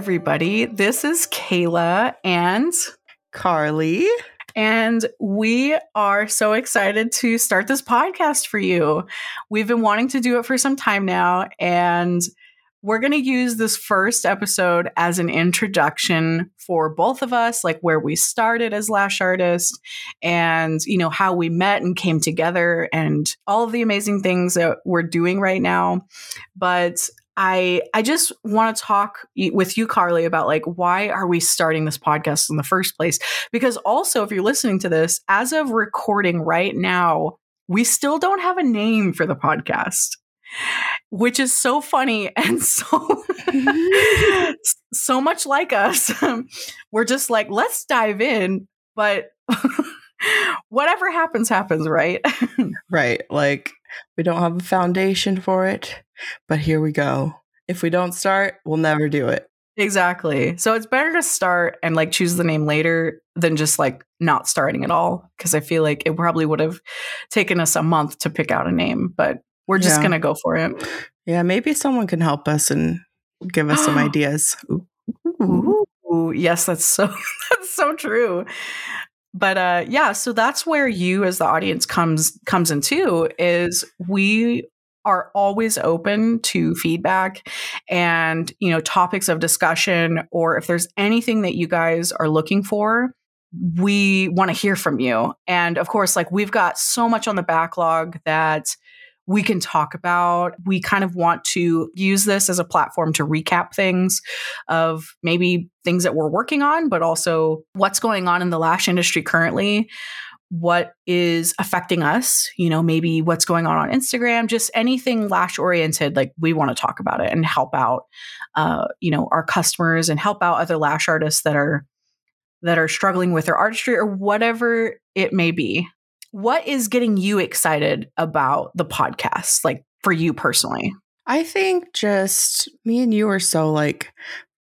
everybody. This is Kayla and Carlee. And we are so excited to start this podcast for you. We've been wanting to do it for some time now, and we're going to use this first episode as an introduction for both of us, like where we started as lash artists and, you know, how we met and came together and all of the amazing things that we're doing right now. But I I just want to talk with you Carlee about like why are we starting this podcast in the first place? Because also if you're listening to this as of recording right now, we still don't have a name for the podcast. Which is so funny and so so much like us. We're just like let's dive in, but whatever happens happens, right? right. Like we don't have a foundation for it, but here we go. If we don't start, we'll never do it. Exactly. So it's better to start and like choose the name later than just like not starting at all. Cause I feel like it probably would have taken us a month to pick out a name, but we're just yeah. going to go for it. Yeah. Maybe someone can help us and give us some ideas. Ooh. Ooh, yes, that's so, that's so true but uh yeah so that's where you as the audience comes comes into is we are always open to feedback and you know topics of discussion or if there's anything that you guys are looking for we want to hear from you. And of course like we've got so much on the backlog that we can talk about. We kind of want to use this as a platform to recap things of maybe things that we're working on, but also what's going on in the lash industry currently what is affecting us, you know, maybe what's going on on Instagram, just anything lash oriented, like we want to talk about it and help out, uh, you know, our customers and help out other lash artists that are that are struggling with their artistry or whatever it may be. What is getting you excited about the podcast, like for you personally? I think just me and you are so like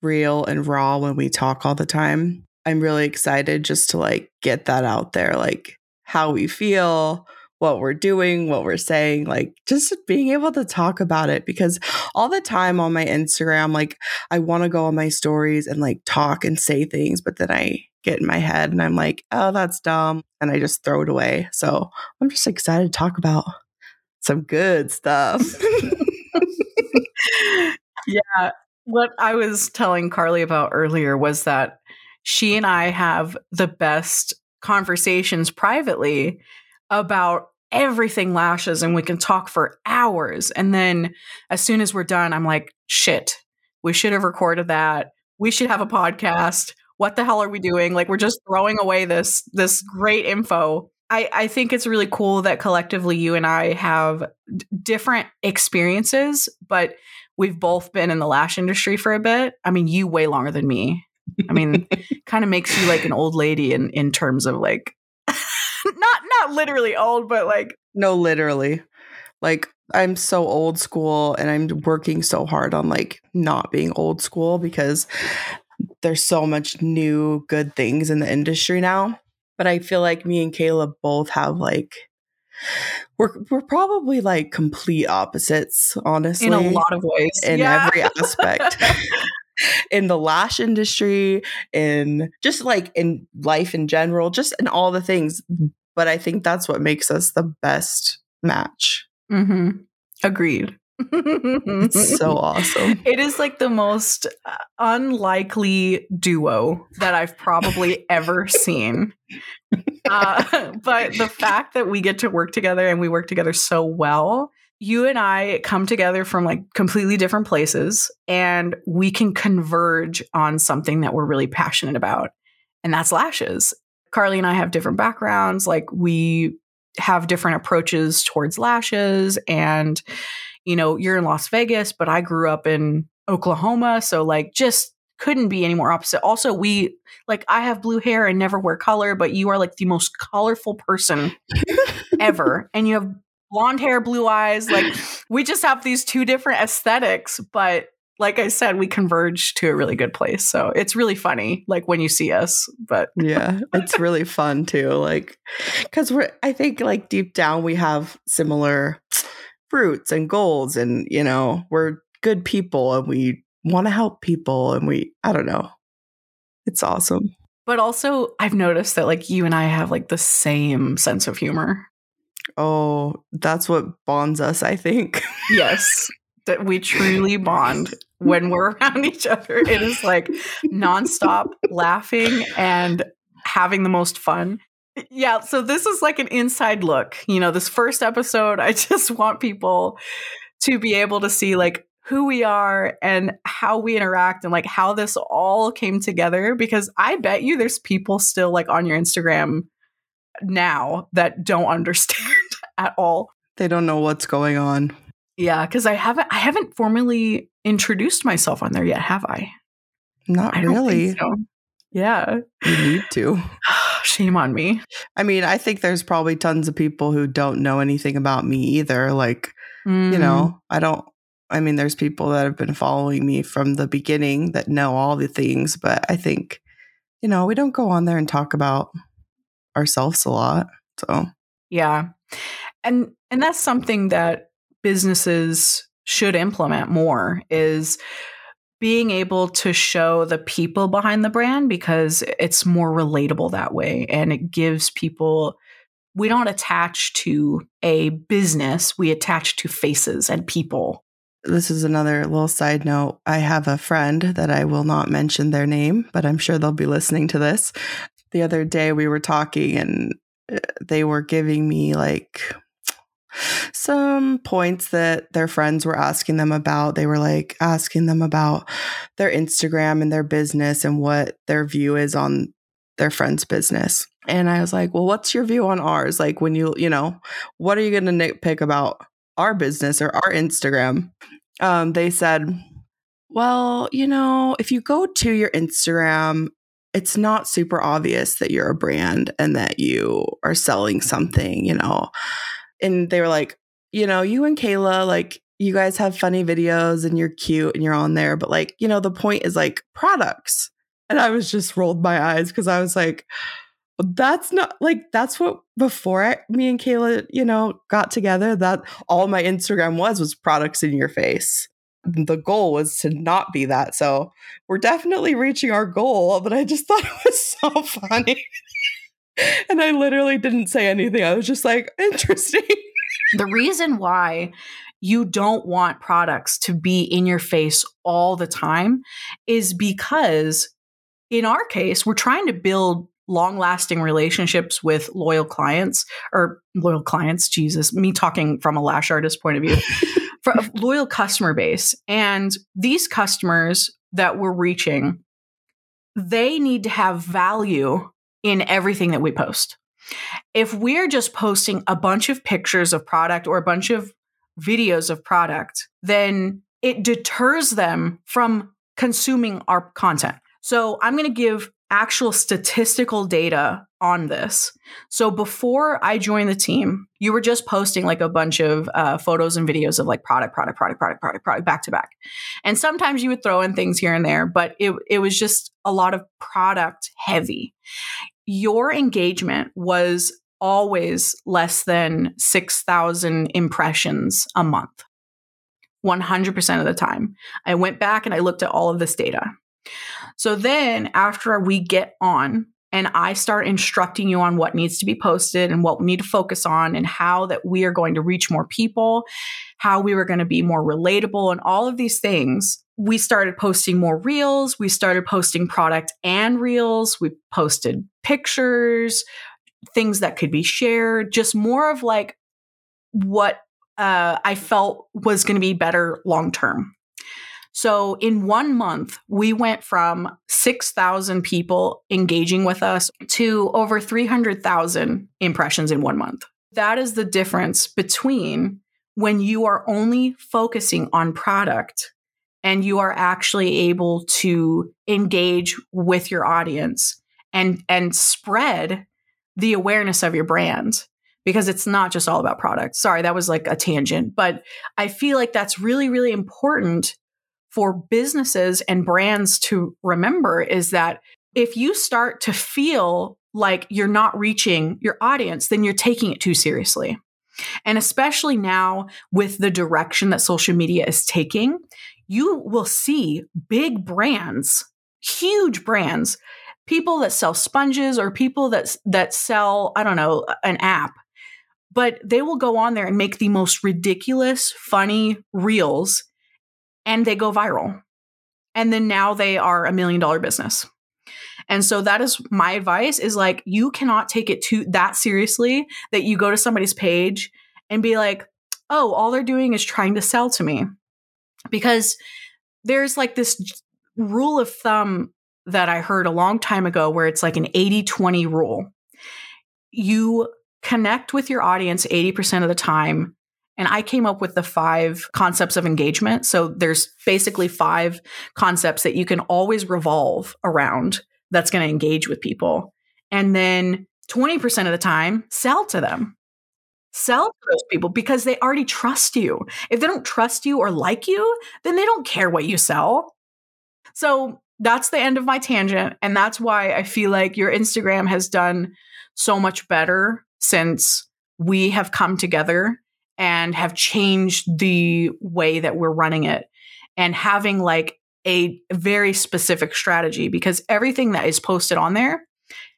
real and raw when we talk all the time. I'm really excited just to like get that out there, like how we feel, what we're doing, what we're saying, like just being able to talk about it because all the time on my Instagram, like I want to go on my stories and like talk and say things, but then I get in my head and I'm like, oh, that's dumb. And I just throw it away. So I'm just excited to talk about some good stuff. yeah. What I was telling Carlee about earlier was that she and I have the best conversations privately about everything lashes and we can talk for hours. And then as soon as we're done, I'm like, shit, we should have recorded that. We should have a podcast. What the hell are we doing? Like we're just throwing away this this great info. I, I think it's really cool that collectively you and I have d- different experiences, but we've both been in the lash industry for a bit. I mean, you way longer than me. I mean, kind of makes you like an old lady in in terms of like not not literally old, but like no, literally. Like I'm so old school and I'm working so hard on like not being old school because there's so much new good things in the industry now. But I feel like me and Kayla both have like we're we're probably like complete opposites, honestly. In a lot of ways. In yeah. every aspect. in the lash industry, in just like in life in general, just in all the things. But I think that's what makes us the best match. Mm-hmm. Agreed. It's so awesome. It is like the most uh, unlikely duo that I've probably ever seen. Uh, but the fact that we get to work together and we work together so well you and I come together from like completely different places and we can converge on something that we're really passionate about. And that's lashes. Carlee and I have different backgrounds. Like we have different approaches towards lashes. And, you know, you're in Las Vegas, but I grew up in Oklahoma. So, like, just couldn't be any more opposite. Also, we like I have blue hair and never wear color, but you are like the most colorful person ever. And you have blonde hair, blue eyes. Like we just have these two different aesthetics, but like I said, we converge to a really good place. So it's really funny, like when you see us. But yeah, it's really fun too. Like, because we're, I think, like deep down, we have similar roots and goals, and you know, we're good people and we want to help people and we I don't know. It's awesome. But also I've noticed that like you and I have like the same sense of humor. Oh, that's what bonds us, I think. Yes. that we truly bond when we're around each other. It is like nonstop laughing and having the most fun. Yeah, so this is like an inside look. You know, this first episode, I just want people to be able to see like who we are and how we interact and like how this all came together because I bet you there's people still like on your Instagram now that don't understand at all. They don't know what's going on. Yeah, because I haven't I haven't formally introduced myself on there yet, have I? Not I really. so. Yeah. You need to. Shame on me. I mean, I think there's probably tons of people who don't know anything about me either. Like, you Mm. know, I don't, I mean, there's people that have been following me from the beginning that know all the things, but I think, you know, we don't go on there and talk about ourselves a lot. So, Yeah. And and that's something that businesses should implement more is being able to show the people behind the brand because it's more relatable that way and it gives people we don't attach to a business, we attach to faces and people. this is another little side note. I have a friend that I will not mention their name, but I'm sure they'll be listening to this. The other day we were talking and uh, they were giving me like some points that their friends were asking them about. They were like asking them about their Instagram and their business and what their view is on their friend's business. And I was like, well, what's your view on ours? Like, when you, you know, what are you going to nitpick about our business or our Instagram? Um, they said, well, you know, if you go to your Instagram, it's not super obvious that you're a brand and that you are selling something, you know. And they were like, you know, you and Kayla, like, you guys have funny videos and you're cute and you're on there, but like, you know, the point is like products. And I was just rolled my eyes because I was like, that's not like that's what before I, me and Kayla, you know, got together. That all my Instagram was was products in your face. The goal was to not be that. So we're definitely reaching our goal. But I just thought it was so funny, and I literally didn't say anything. I was just like, interesting. The reason why you don't want products to be in your face all the time is because in our case, we're trying to build long lasting relationships with loyal clients or loyal clients, Jesus, me talking from a lash artist point of view, for a loyal customer base. And these customers that we're reaching, they need to have value in everything that we post. If we're just posting a bunch of pictures of product or a bunch of videos of product, then it deters them from consuming our content. So I'm going to give actual statistical data on this. So before I joined the team, you were just posting like a bunch of uh, photos and videos of like product, product, product, product, product, product, back to back. And sometimes you would throw in things here and there, but it it was just a lot of product heavy. Your engagement was always less than 6,000 impressions a month. 100% of the time. I went back and I looked at all of this data. So then after we get on and I start instructing you on what needs to be posted and what we need to focus on and how that we are going to reach more people, how we were going to be more relatable and all of these things, we started posting more reels, we started posting product and reels, we posted pictures, things that could be shared, just more of like what uh, I felt was going to be better long term. So in one month, we went from 6,000 people engaging with us to over 300,000 impressions in one month. That is the difference between when you are only focusing on product and you are actually able to engage with your audience and and spread the awareness of your brand because it's not just all about product. Sorry, that was like a tangent, but I feel like that's really really important for businesses and brands to remember is that if you start to feel like you're not reaching your audience, then you're taking it too seriously. And especially now with the direction that social media is taking, you will see big brands, huge brands, people that sell sponges or people that that sell, I don't know, an app. But they will go on there and make the most ridiculous, funny reels and they go viral. And then now they are a million dollar business. And so that is my advice is like you cannot take it too that seriously that you go to somebody's page and be like, "Oh, all they're doing is trying to sell to me." Because there's like this rule of thumb that I heard a long time ago where it's like an 80-20 rule. You connect with your audience 80% of the time and I came up with the five concepts of engagement. So there's basically five concepts that you can always revolve around that's going to engage with people. And then 20% of the time, sell to them. Sell to those people because they already trust you. If they don't trust you or like you, then they don't care what you sell. So that's the end of my tangent. And that's why I feel like your Instagram has done so much better since we have come together and have changed the way that we're running it and having like a very specific strategy because everything that is posted on there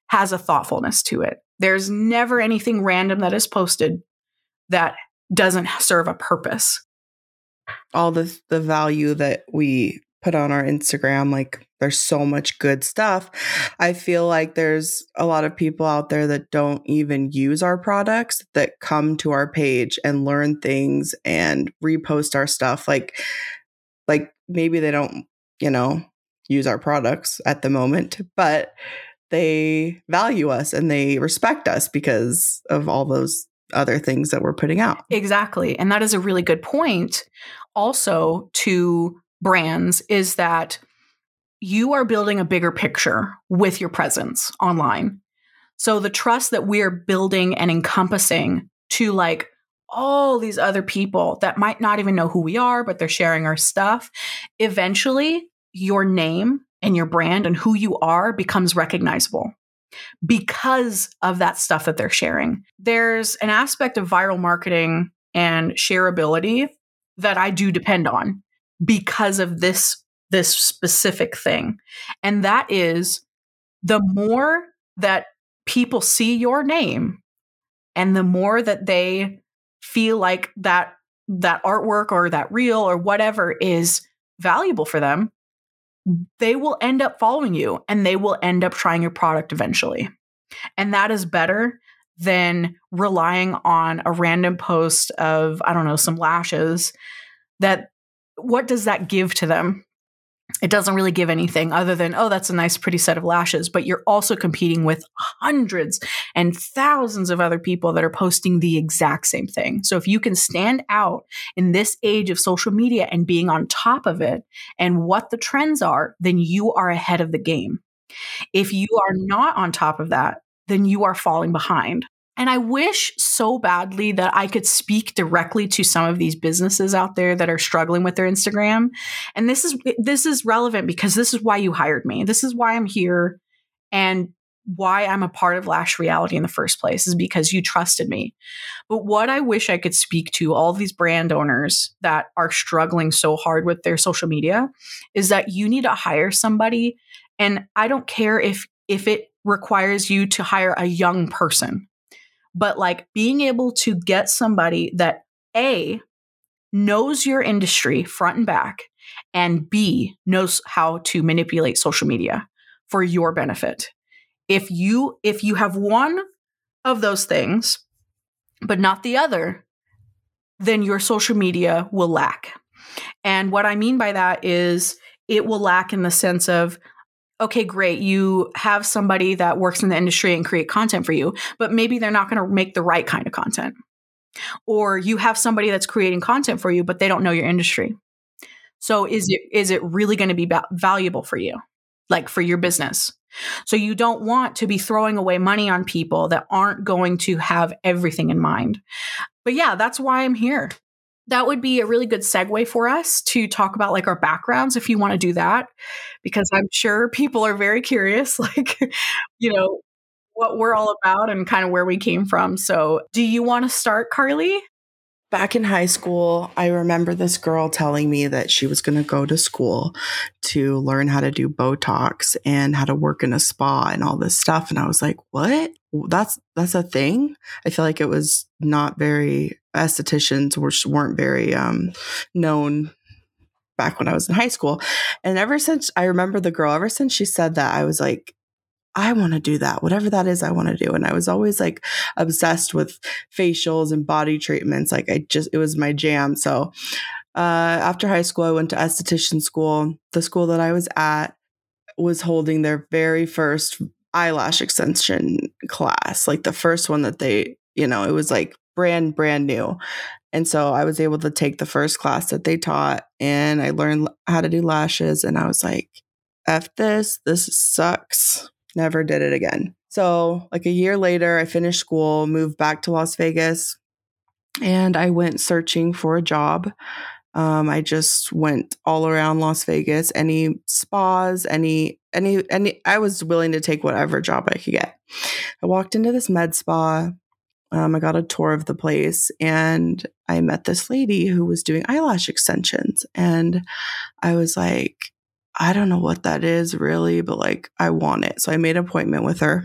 has a thoughtfulness to it. There's never anything random that is posted that doesn't serve a purpose. All the the value that we put on our Instagram like there's so much good stuff. I feel like there's a lot of people out there that don't even use our products that come to our page and learn things and repost our stuff like like maybe they don't you know, use our products at the moment, but they value us and they respect us because of all those other things that we're putting out. Exactly. And that is a really good point also to brands is that you are building a bigger picture with your presence online. So the trust that we are building and encompassing to like all these other people that might not even know who we are, but they're sharing our stuff. Eventually, your name and your brand and who you are becomes recognizable because of that stuff that they're sharing. There's an aspect of viral marketing and shareability that I do depend on because of this this specific thing. And that is the more that people see your name and the more that they feel like that that artwork or that reel or whatever is valuable for them, they will end up following you and they will end up trying your product eventually. And that is better than relying on a random post of, I don't know, some lashes that what does that give to them? It doesn't really give anything other than, oh, that's a nice, pretty set of lashes. But you're also competing with hundreds and thousands of other people that are posting the exact same thing. So if you can stand out in this age of social media and being on top of it and what the trends are, then you are ahead of the game. If you are not on top of that, then you are falling behind. And I wish so badly that I could speak directly to some of these businesses out there that are struggling with their Instagram. And this is this is relevant because this is why you hired me. This is why I'm here and why I'm a part of Lash Reality in the first place is because you trusted me. But what I wish I could speak to all these brand owners that are struggling so hard with their social media is that you need to hire somebody and I don't care if if it requires you to hire a young person but like being able to get somebody that A knows your industry front and back and B knows how to manipulate social media for your benefit. If you if you have one of those things but not the other, then your social media will lack. And what I mean by that is it will lack in the sense of okay, great, you have somebody that works in the industry and create content for you, but maybe they're not going to make the right kind of content. Or you have somebody that's creating content for you, but they don't know your industry. So is it is it really going to be ba- valuable for you? Like for your business? So you don't want to be throwing away money on people that aren't going to have everything in mind. But yeah, that's why I'm here that would be a really good segue for us to talk about like our backgrounds if you want to do that because i'm sure people are very curious like you know what we're all about and kind of where we came from. So do you want to start carlee back in high school, I remember this girl telling me that she was going to go to school to learn how to do Botox and how to work in a spa and all this stuff. And I was like, what? That's, that's a thing. I feel like it was not very, estheticians were, weren't very, um, known back when I was in high school. And ever since I remember the girl, ever since she said that, I was like, I want to do that. Whatever that is, I want to do. And I was always like obsessed with facials and body treatments. Like I just, it was my jam. So uh, after high school, I went to esthetician school. The school that I was at was holding their very first eyelash extension class, like the first one that they, you know, it was like brand, brand new. And so I was able to take the first class that they taught and I learned how to do lashes. And I was like, F this, this sucks never did it again. So, like a year later, I finished school, moved back to Las Vegas, and I went searching for a job. Um, I just went all around Las Vegas, any spas, any, any, any, I was willing to take whatever job I could get. I walked into this med spa. Um, I got a tour of the place and I met this lady who was doing eyelash extensions. And I was like, I don't know what that is really, but like I want it. So I made an appointment with her.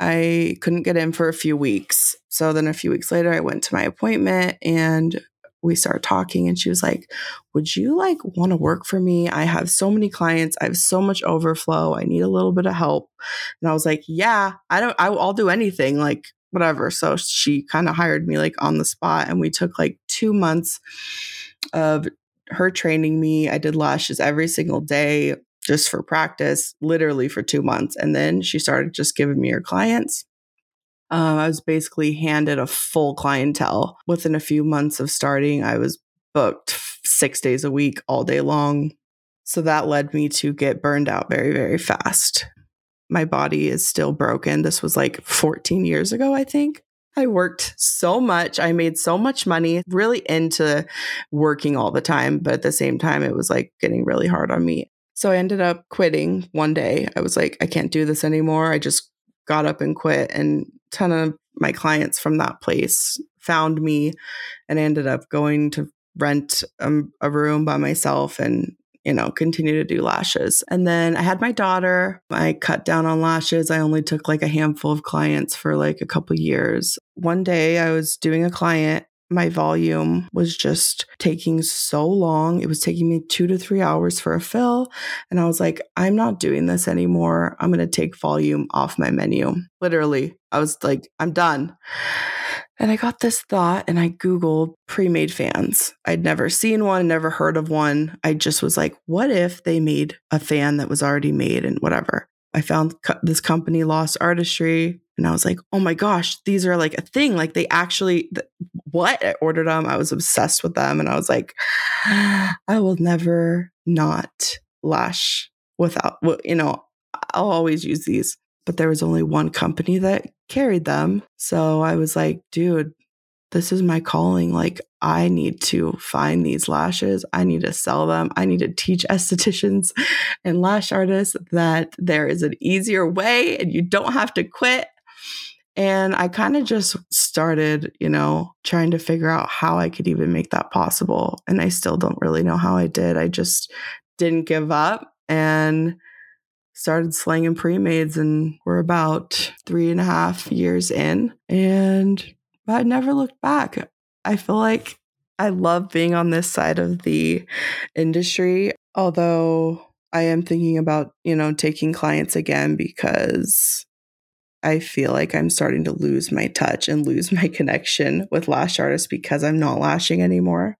I couldn't get in for a few weeks. So then a few weeks later, I went to my appointment and we started talking and she was like, "Would you like want to work for me? I have so many clients. I have so much overflow. I need a little bit of help." And I was like, "Yeah, I don't I'll do anything like whatever." So she kind of hired me like on the spot and we took like 2 months of her training me. I did lashes every single day just for practice, literally for two months. And then she started just giving me her clients. Um, I was basically handed a full clientele. Within a few months of starting, I was booked six days a week, all day long. So that led me to get burned out very, very fast. My body is still broken. This was like 14 years ago, I think. I worked so much. I made so much money, really into working all the time. But at the same time, it was like getting really hard on me. So I ended up quitting one day. I was like, I can't do this anymore. I just got up and quit. And a ton of my clients from that place found me and I ended up going to rent um, a room by myself and you know, continue to do lashes. And then I had my daughter. I cut down on lashes. I only took like a handful of clients for like a couple years. One day I was doing a client my volume was just taking so long. It was taking me two to three hours for a fill. And I was like, I'm not doing this anymore. I'm going to take volume off my menu. Literally, I was like, I'm done. And I got this thought and I Googled pre made fans. I'd never seen one, never heard of one. I just was like, what if they made a fan that was already made and whatever? I found co- this company, Lost Artistry, and I was like, oh my gosh, these are like a thing. Like they actually, th- what? I ordered them. I was obsessed with them. And I was like, I will never not lash without, you know, I'll always use these but there was only one company that carried them. So I was like, dude, this is my calling. Like, I need to find these lashes. I need to sell them. I need to teach estheticians and lash artists that there is an easier way and you don't have to quit. And I kind of just started, you know, trying to figure out how I could even make that possible. And I still don't really know how I did. I just didn't give up. And started slanging pre-mades and we're about three and a half years in and I never looked back. I feel like I love being on this side of the industry, although I am thinking about, you know, taking clients again because I feel like I'm starting to lose my touch and lose my connection with lash artists because I'm not lashing anymore.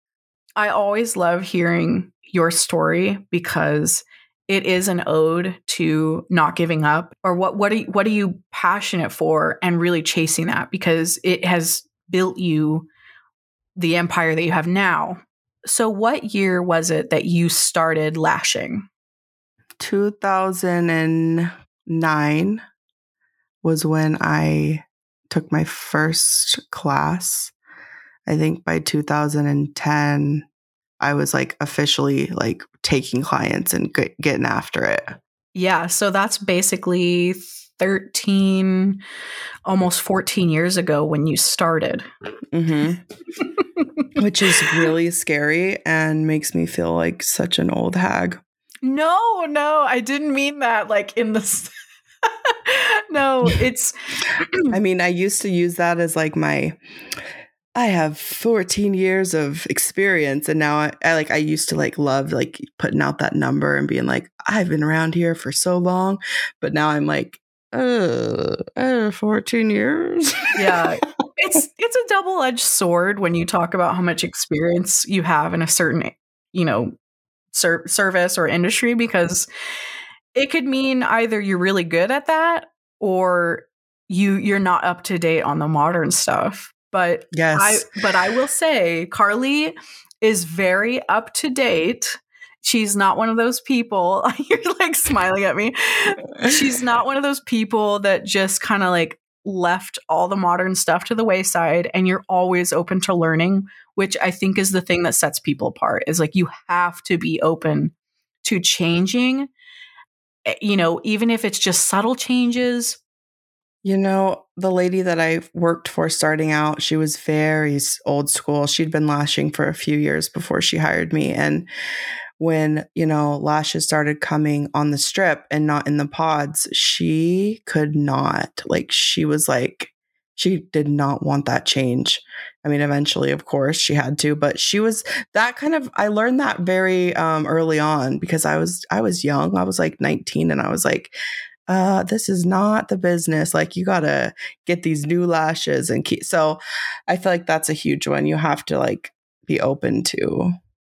I always love hearing your story because it is an ode to not giving up? Or what what are you, what are you passionate for and really chasing that? Because it has built you the empire that you have now. So what year was it that you started lashing? 2009 was when i took my first class. I think by 2010 I was like officially like taking clients and get, getting after it. Yeah. So that's basically 13, almost 14 years ago when you started. Mm-hmm. which is really scary and makes me feel like such an old hag. No, no, I didn't mean that like in the No, it's I mean, I used to use that as like my I have 14 years of experience and now I, I, like I used to like love like putting out that number and being like I've been around here for so long but now I'm like uh, uh 14 years. yeah. It's it's a double-edged sword when you talk about how much experience you have in a certain, you know, ser- service or industry because it could mean either you're really good at that or you you're not up to date on the modern stuff but yes. I but I will say Carlee is very up to date. She's not one of those people. You're like smiling at me. She's not one of those people that just kind of like left all the modern stuff to the wayside and you're always open to learning, which I think is the thing that sets people apart. Is like you have to be open to changing eh, you know, even if it's just subtle changes, you know, the lady that I worked for starting out, she was very old school. She'd been lashing for a few years before she hired me. And when, you know, lashes started coming on the strip and not in the pods, she could not. Like, she was like, she did not want that change. I mean, eventually, of course, she had to, but she was that kind of. I learned that very um, early on because I was I was young. I was like 19, and I was like, uh, this is not the business. Like you gotta get these new lashes and keep. So I feel like that's a huge one. You have to like be open to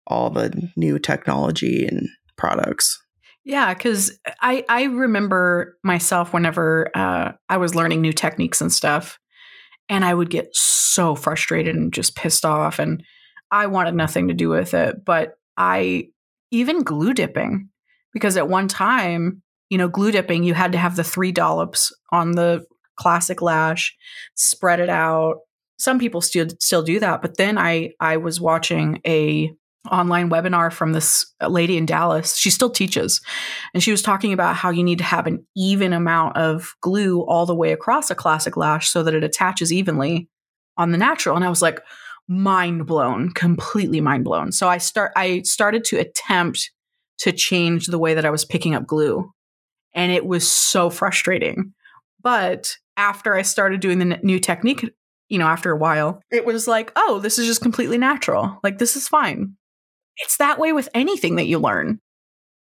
all the new technology and products. Yeah, because I I remember myself whenever uh, I was learning new techniques and stuff, and I would get so frustrated and just pissed off, and I wanted nothing to do with it. But I even glue dipping because at one time you know, glue dipping, you had to have the three dollops on the classic lash, spread it out. Some people still still do that, but then I I was watching a online webinar from this lady in Dallas. She still teaches. And she was talking about how you need to have an even amount of glue all the way across a classic lash so that it attaches evenly on the natural. And I was like mind blown, completely mind blown. So I start I started to attempt to change the way that I was picking up glue and it was so frustrating. But after I started doing the new technique, you know, after a while, it was like, oh, this is just completely natural. Like, this is fine. It's that way with anything that you learn.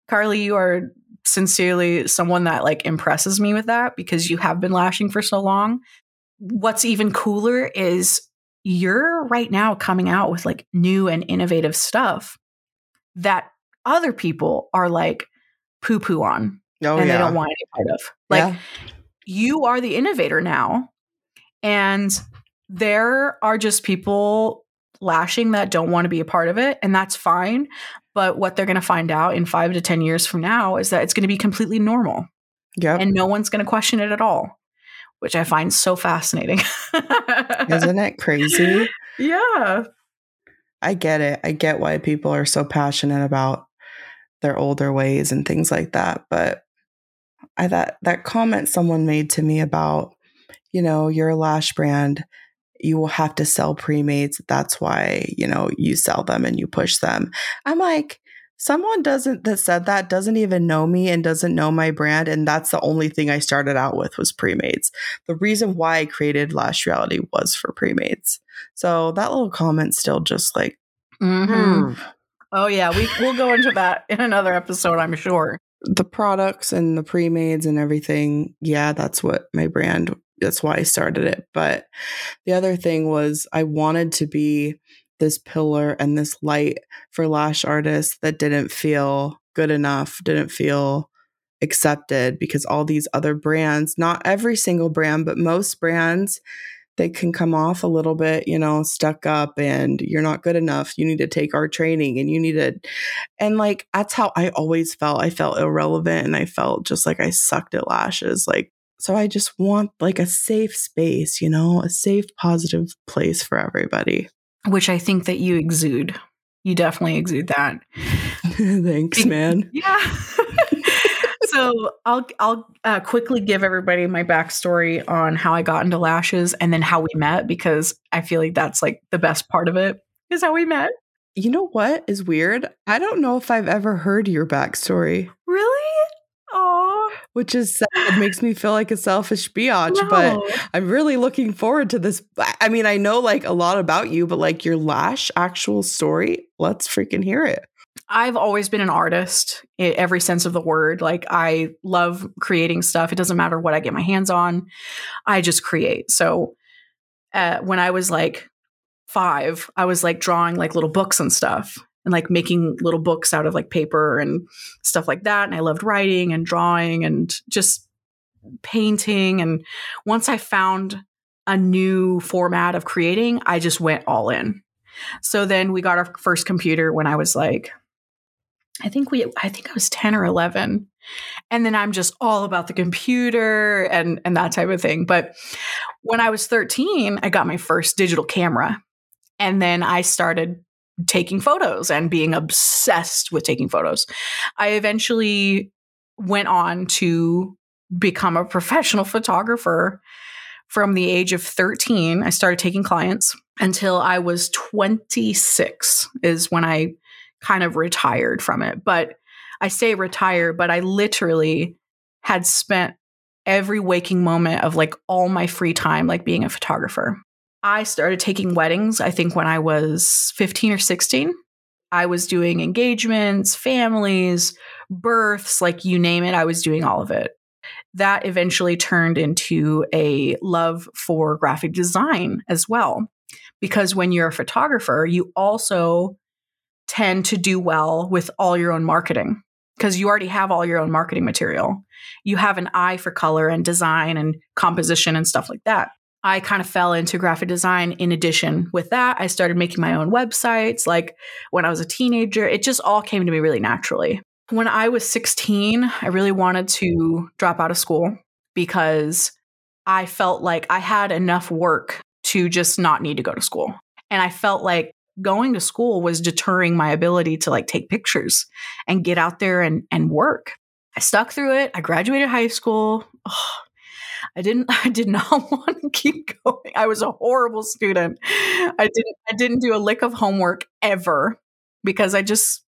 Carlee, you are sincerely someone that like impresses me with that because you have been lashing for so long. What's even cooler is you're right now coming out with like new and innovative stuff that other people are like poo poo on oh, and yeah. they don't want any part of. Like yeah. you are the innovator now. And there are just people lashing that don't want to be a part of it. And that's fine. But what they're going to find out in five to 10 years from now is that it's going to be completely normal. Yeah. And no one's going to question it at all, which I find so fascinating. Isn't it crazy? Yeah. I get it. I get why people are so passionate about their older ways and things like that. But I that that comment someone made to me about, you know, you're a lash brand, you will have to sell pre-mades. That's why, you know, you sell them and you push them. I'm like, someone doesn't that said that doesn't even know me and doesn't know my brand and that's the only thing i started out with was pre-mades the reason why i created lash reality was for pre-mades so that little comment still just like mm-hmm. oh yeah we, we'll go into that in another episode i'm sure the products and the pre-mades and everything, yeah, that's what my brand that's why I started it. But the other thing was I wanted to be this pillar and this light for lash artists that didn't feel good enough, didn't feel accepted because all these other brands, not every single brand, but most brands they can come off a little bit, you know, stuck up and you're not good enough. You need to take our training and you need to. And like, that's how I always felt. I felt irrelevant and I felt just like I sucked at lashes. Like, so I just want like a safe space, you know, a safe, positive place for everybody. Which I think that you exude. You definitely exude that. Thanks, man. Yeah. so I'll I'll uh, quickly give everybody my backstory on how I got into lashes and then how we met because I feel like that's like the best part of it is how we met. You know what is weird? I don't know if I've ever heard your backstory. Really? Oh, which is sad. It makes me feel like a selfish biatch, no. but I'm really looking forward to this. I mean, I know like a lot about you, but like your lash actual story, let's freaking hear it. I've always been an artist in every sense of the word. Like I love creating stuff. It doesn't matter what I get my hands on. I just create. So uh, when I was like five, I was like drawing like little books and stuff and like making little books out of like paper and stuff like that. And I loved writing and drawing and just painting. And once I found a new format of creating, I just went all in. So then we got our first computer when I was like, I think we, I think I was 10 or 11. And then I'm just all about the computer and, and that type of thing. But when I was 13, I got my first digital camera. And then I started taking photos and being obsessed with taking photos. I eventually went on to become a professional photographer from the age of 13. I started taking clients until I was 26 is when I kind of retired from it. But I say retire, but I literally had spent every waking moment of like all my free time like being a photographer. I started taking weddings, I think, when I was 15 or 16. I was doing engagements, families, births, like you name it, I was doing all of it. That eventually turned into a love for graphic design as well. Because when you're a photographer, you also tend to do well with all your own marketing because you already have all your own marketing material. You have an eye for color and design and composition and stuff like that. I kind of fell into graphic design in addition with that. I started making my own websites like when I was a teenager. It just all came to me really naturally. When I was 16, I really wanted to drop out of school because I felt like I had enough work to just not need to go to school. And I felt like going to school was deterring my ability to like take pictures and get out there and, and work. I stuck through it. I graduated high school. Oh, I didn't I did not want to keep going. I was a horrible student. I didn't I didn't do a lick of homework ever because I just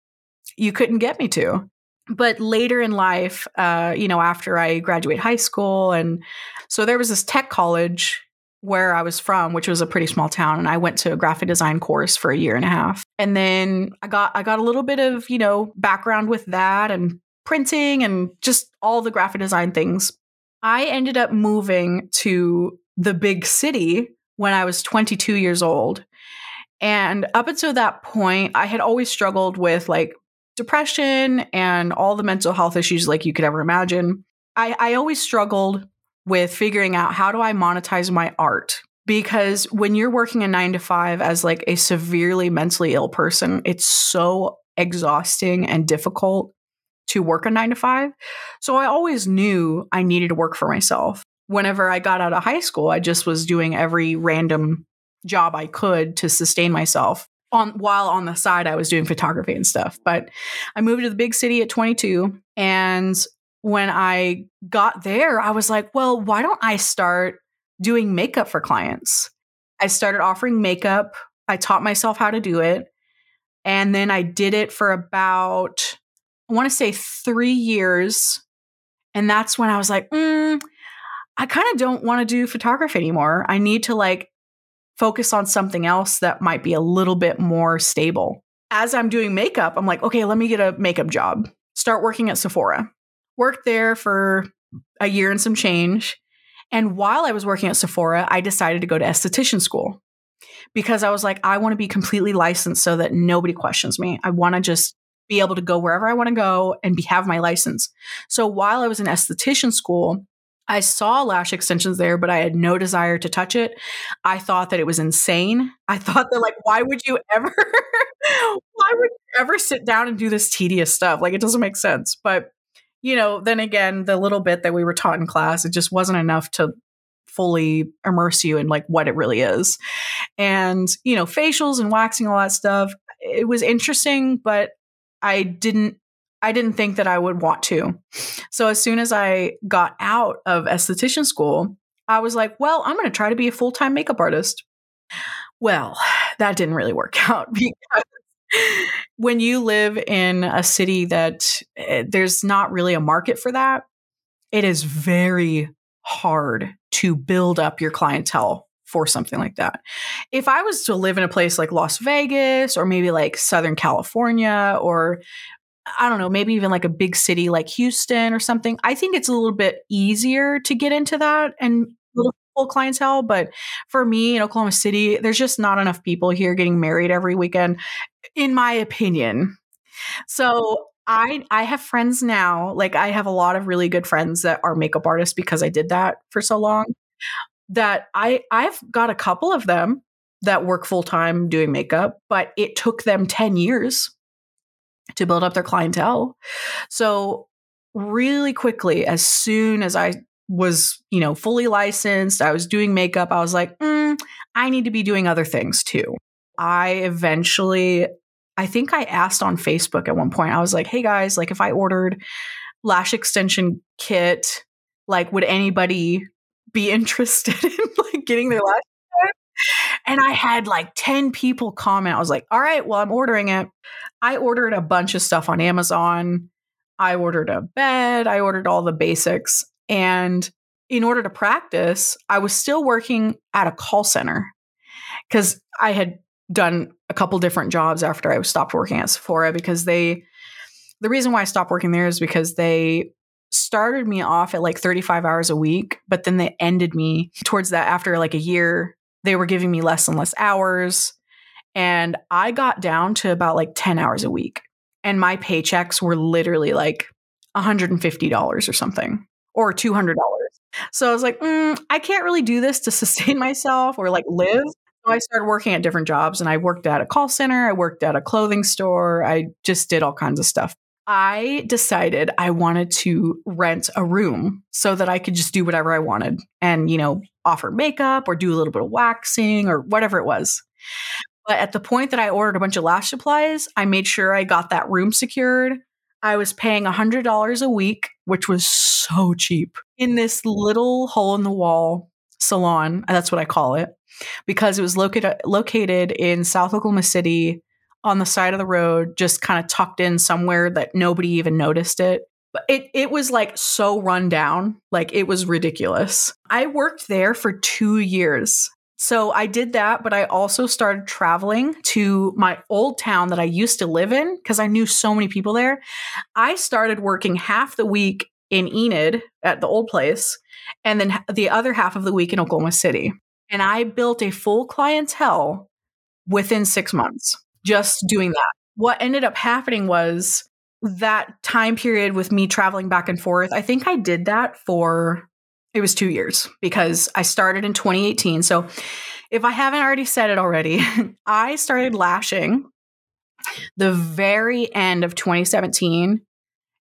you couldn't get me to. But later in life, uh, you know, after I graduate high school and so there was this tech college where I was from, which was a pretty small town, and I went to a graphic design course for a year and a half. And then I got I got a little bit of, you know, background with that and printing and just all the graphic design things. I ended up moving to the big city when I was 22 years old. And up until that point, I had always struggled with like depression and all the mental health issues like you could ever imagine. I, I always struggled with figuring out how do I monetize my art? Because when you're working a nine to five as like a severely mentally ill person, it's so exhausting and difficult to work a nine to five. So I always knew I needed to work for myself. Whenever I got out of high school, I just was doing every random job I could to sustain myself. On while on the side, I was doing photography and stuff. But I moved to the big city at 22, and when I got there, I was like, well, why don't I start doing makeup for clients? I started offering makeup. I taught myself how to do it. And then I did it for about I want to say three years. And that's when I was like, mm, I kind of don't want to do photography anymore. I need to like focus on something else that might be a little bit more stable. As I'm doing makeup, I'm like, okay, let me get a makeup job. Start working at Sephora. Worked there for a year and some change. And while I was working at Sephora, I decided to go to esthetician school because I was like, I want to be completely licensed so that nobody questions me. I want to just be able to go wherever I want to go and be, have my license. So while I was in esthetician school, I saw lash extensions there, but I had no desire to touch it. I thought that it was insane. I thought that like, why would you ever, why would you ever sit down and do this tedious stuff? Like, it doesn't make sense. But you know, then again, the little bit that we were taught in class, it just wasn't enough to fully immerse you in like what it really is. And you know, facials and waxing, all that stuff. It was interesting, but I didn't I didn't think that I would want to. So as soon as I got out of esthetician school, I was like, well, I'm going to try to be a full time makeup artist. Well, that didn't really work out because when you live in a city that uh, there's not really a market for that, it is very hard to build up your clientele for something like that. If I was to live in a place like Las Vegas or maybe like Southern California or I don't know, maybe even like a big city like Houston or something, I think it's a little bit easier to get into that and little clientele. But for me in Oklahoma City, there's just not enough people here getting married every weekend, in my opinion. So I I have friends now, like I have a lot of really good friends that are makeup artists because I did that for so long. That I I've got a couple of them that work full time doing makeup, but it took them 10 years to build up their clientele. So really quickly as soon as I was, you know, fully licensed, I was doing makeup, I was like, mm, I need to be doing other things too. I eventually I think I asked on Facebook at one point. I was like, "Hey guys, like if I ordered lash extension kit, like would anybody be interested in like getting their lash and I had like 10 people comment. I was like, all right, well, I'm ordering it. I ordered a bunch of stuff on Amazon. I ordered a bed. I ordered all the basics. And in order to practice, I was still working at a call center because I had done a couple different jobs after I stopped working at Sephora because they, the reason why I stopped working there is because they started me off at like 35 hours a week, but then they ended me towards that after like a year. They were giving me less and less hours. And I got down to about like 10 hours a week. And my paychecks were literally like $150 or something or $200. So I was like, mm, I can't really do this to sustain myself or like live. So I started working at different jobs and I worked at a call center, I worked at a clothing store, I just did all kinds of stuff. I decided I wanted to rent a room so that I could just do whatever I wanted and, you know, offer makeup or do a little bit of waxing or whatever it was. But at the point that I ordered a bunch of lash supplies, I made sure I got that room secured. I was paying $100 a week, which was so cheap, in this little hole in the wall salon. That's what I call it because it was located located in South Oklahoma City on the side of the road, just kind of tucked in somewhere that nobody even noticed it. But it it was like so run down, like it was ridiculous. I worked there for 2 years. So I did that, but I also started traveling to my old town that I used to live in because I knew so many people there. I started working half the week in Enid at the old place and then the other half of the week in Oklahoma City. And I built a full clientele within six months just doing that. What ended up happening was that time period with me traveling back and forth. I think I did that for it was two years because I started in 2018. So if I haven't already said it already, I started lashing the very end of 2017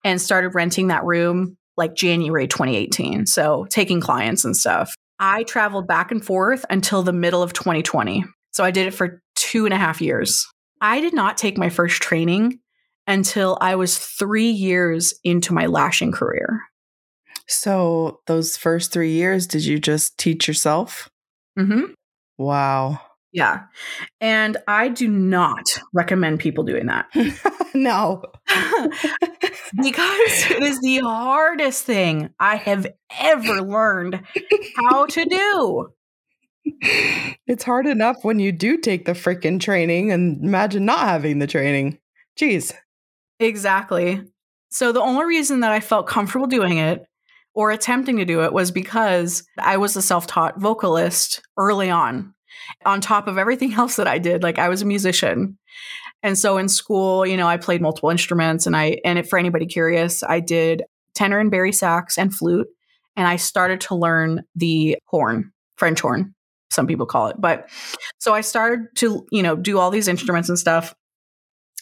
and started renting that room like January 2018. So taking clients and stuff. I traveled back and forth until the middle of 2020. So I did it for two and a half years. I did not take my first training until I was three years into my lashing career. So, those first three years, did you just teach yourself? Mm-hmm. Wow. Yeah. And I do not recommend people doing that. no. because it is the hardest thing I have ever learned how to do. It's hard enough when you do take the freaking training and imagine not having the training. Jeez. Exactly. So the only reason that I felt comfortable doing it or attempting to do it was because I was a self taught vocalist early on, on top of everything else that I did. Like I was a musician. And so in school, you know, I played multiple instruments and I, and for anybody curious, I did tenor and bari sax and flute. And I started to learn the horn, French horn, some people call it. But so I started to, you know, do all these instruments and stuff.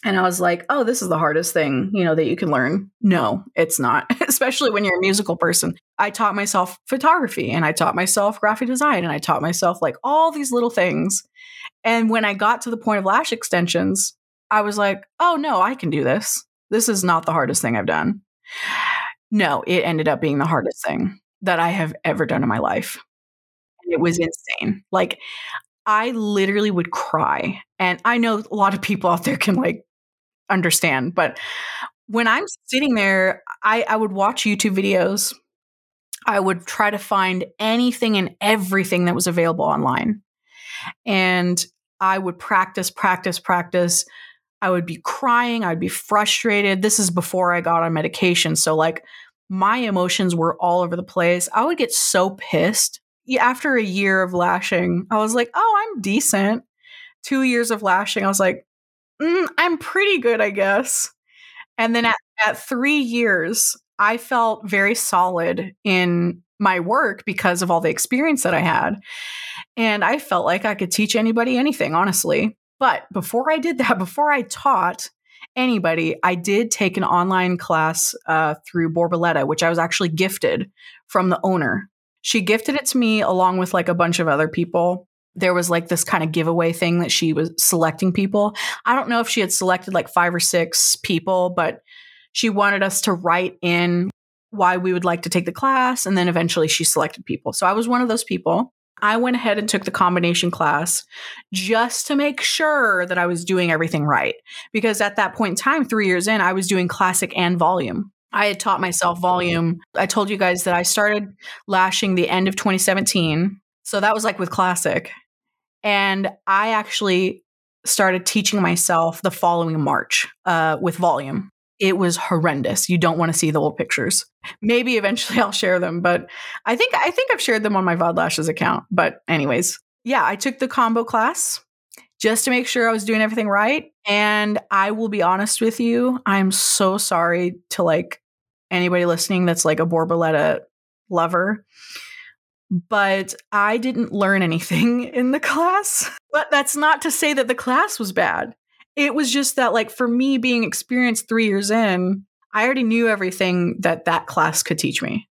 And I was like, oh, this is the hardest thing, you know, that you can learn. No, it's not, especially when you're a musical person. I taught myself photography and I taught myself graphic design and I taught myself like all these little things. And when I got to the point of lash extensions, I was like, oh, no, I can do this. This is not the hardest thing I've done. No, it ended up being the hardest thing that I have ever done in my life. It was insane. Like, I literally would cry. And I know a lot of people out there can like understand, but when I'm sitting there, I, I would watch YouTube videos. I would try to find anything and everything that was available online. And I would practice, practice, practice. I would be crying. I'd be frustrated. This is before I got on medication. So, like, my emotions were all over the place. I would get so pissed. After a year of lashing, I was like, oh, I'm decent. Two years of lashing, I was like, mm, I'm pretty good, I guess. And then at, at three years, I felt very solid in my work because of all the experience that I had. And I felt like I could teach anybody anything, honestly. But before I did that, before I taught anybody, I did take an online class uh, through Borboleta, which I was actually gifted from the owner. She gifted it to me along with like a bunch of other people. There was like this kind of giveaway thing that she was selecting people. I don't know if she had selected like five or six people, but she wanted us to write in why we would like to take the class. And then eventually she selected people. So I was one of those people. I went ahead and took the combination class just to make sure that I was doing everything right. Because at that point in time, three years in, I was doing classic and volume. I had taught myself volume. I told you guys that I started lashing the end of 2017. So that was like with classic. And I actually started teaching myself the following March uh, with volume it was horrendous. You don't want to see the old pictures. Maybe eventually I'll share them, but I think I think I've shared them on my Vaudelashes account. But anyways, yeah, I took the combo class just to make sure I was doing everything right. And I will be honest with you, I'm so sorry to like anybody listening that's like a Borboleta lover. But I didn't learn anything in the class. But that's not to say that the class was bad it was just that like for me being experienced three years in i already knew everything that that class could teach me.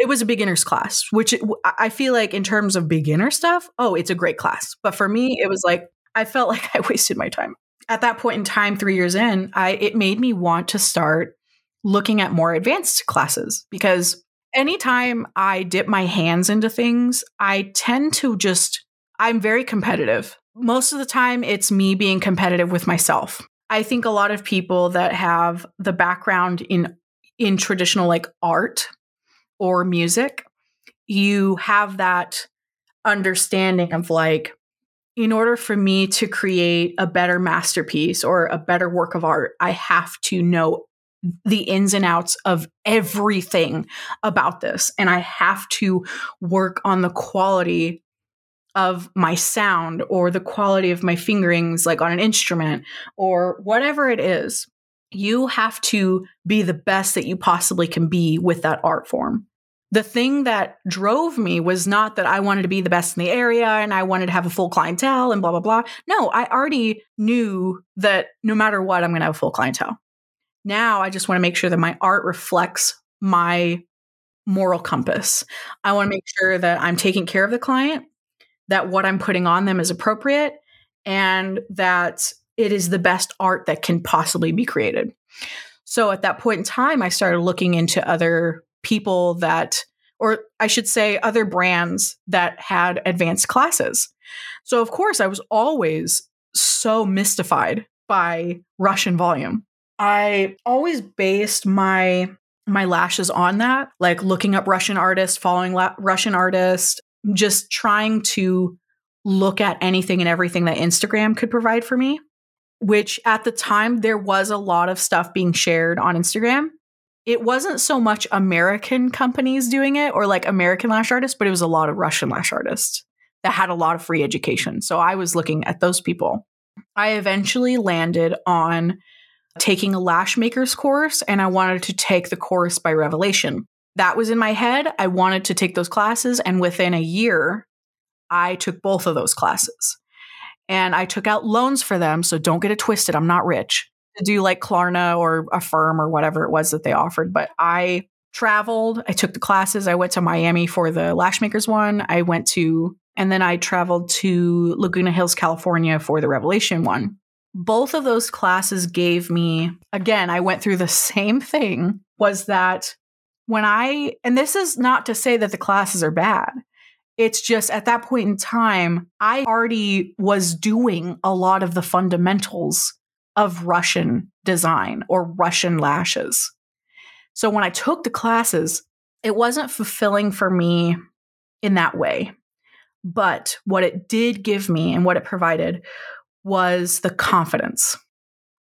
It was, a beginner's class which it, i feel like in terms of beginner stuff oh it's a great class. But for me it was like i felt like i wasted my time. At that point in time three years in i it made me want to start looking at more advanced classes because anytime i dip my hands into things i tend to just i'm very competitive most of the time it's me being competitive with myself. I think a lot of people that have the background in in traditional like art or music, you have that understanding of like in order for me to create a better masterpiece or a better work of art, I have to know the ins and outs of everything about this. And I have to work on the quality of my sound or the quality of my fingerings, like on an instrument or whatever it is, you have to be the best that you possibly can be with that art form. The thing that drove me was not that I wanted to be the best in the area and I wanted to have a full clientele and blah, blah, blah. No, I already knew that no matter what, I'm going to have a full clientele. Now I just want to make sure that my art reflects my moral compass. I want to make sure that I'm taking care of the client that what I'm putting on them is appropriate and that it is the best art that can possibly be created. So at that point in time, I started looking into other people that, or I should say, other brands that had advanced classes. So, of course, I was always so mystified by Russian volume. I always based my my lashes on that, like looking up Russian artists, following la- Russian artists, just trying to look at anything and everything that Instagram could provide for me, which at the time there was a lot of stuff being shared on Instagram. It wasn't so much American companies doing it or like American lash artists, but it was a lot of Russian lash artists that had a lot of free education. So I was looking at those people. I eventually landed on taking a lash maker's course and I wanted to take the course by Revelation that was in my head. I wanted to take those classes. And within a year, I took both of those classes. And I took out loans for them. So don't get it twisted. I'm not rich to do like Klarna or Affirm or whatever it was that they offered. But I traveled. I took the classes. I went to Miami for the Lashmakers one. I went to, and then I traveled to Laguna Hills, California for the Revelation one. both of those classes gave me again i went through the same thing was that when i and this is not to say that the classes are bad it's just at that point in time i already was doing a lot of the fundamentals of russian design or russian lashes so when i took the classes it wasn't fulfilling for me in that way but what it did give me and what it provided was the confidence.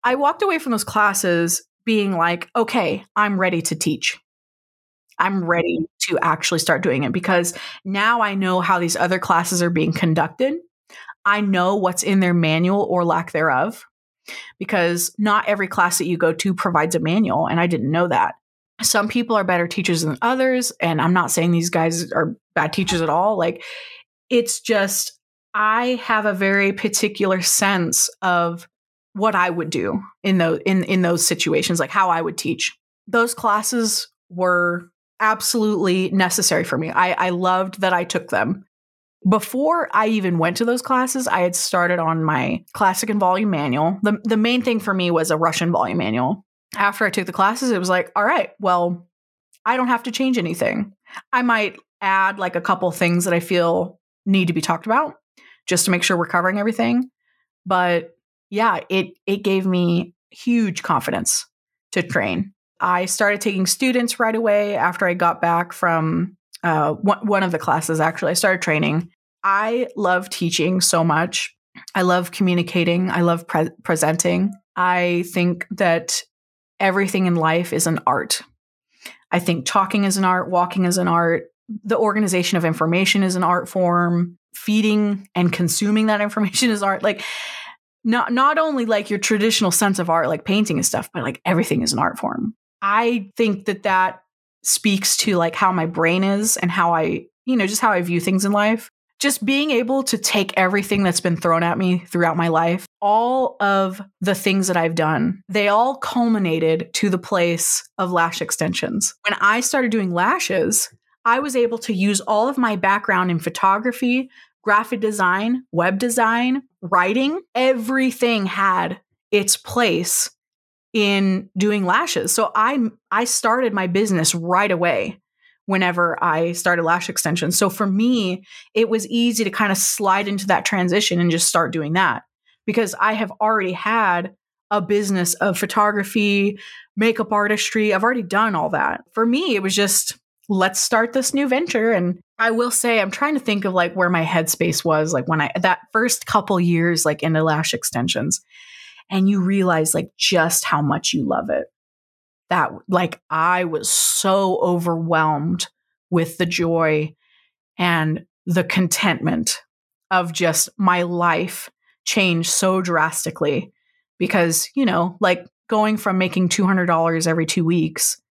I walked away from those classes being like, okay, I'm ready to teach. I'm ready to actually start doing it because now I know how these other classes are being conducted. I know what's in their manual or lack thereof because not every class that you go to provides a manual. And I didn't know that. Some people are better teachers than others. And I'm not saying these guys are bad teachers at all. Like, it's just I have a very particular sense of what I would do in those in in those situations, like how I would teach. Those classes were absolutely necessary for me. I, I loved that I took them. Before I even went to those classes, I had started on my classic and volume manual. The, the main thing for me was a Russian volume manual. After I took the classes, it was like, all right, well, I don't have to change anything. I might add like a couple things that I feel need to be talked about, just to make sure we're covering everything. But yeah, it it gave me huge confidence to train. I started taking students right away after I got back from uh, one, of the classes. Actually, I started training. I love teaching so much. I love communicating. I love pre- presenting. I think that everything in life is an art. I think talking is an art, walking is an art, the organization of information is an art form feeding and consuming that information is art like not not only like your traditional sense of art like painting and stuff but like everything is an art form i think that that speaks to like how my brain is and how i you know just how i view things in life just being able to take everything that's been thrown at me throughout my life all of the things that i've done they all culminated to the place of lash extensions when i started doing lashes I was able to use all of my background in photography, graphic design, web design, writing. Everything had its place in doing lashes. So I I started my business right away whenever I started lash extensions. So for me, it was easy to kind of slide into that transition and just start doing that because I have already had a business of photography, makeup artistry. I've already done all that. For me, it was just let's start this new venture. And I will say, I'm trying to think of like where my headspace was, like when I, that first couple years, like into lash extensions, and you realize like just how much you love it. That, like, I was so overwhelmed with the joy and the contentment of just my life changed so drastically because, you know, like going from making $200 every two weeks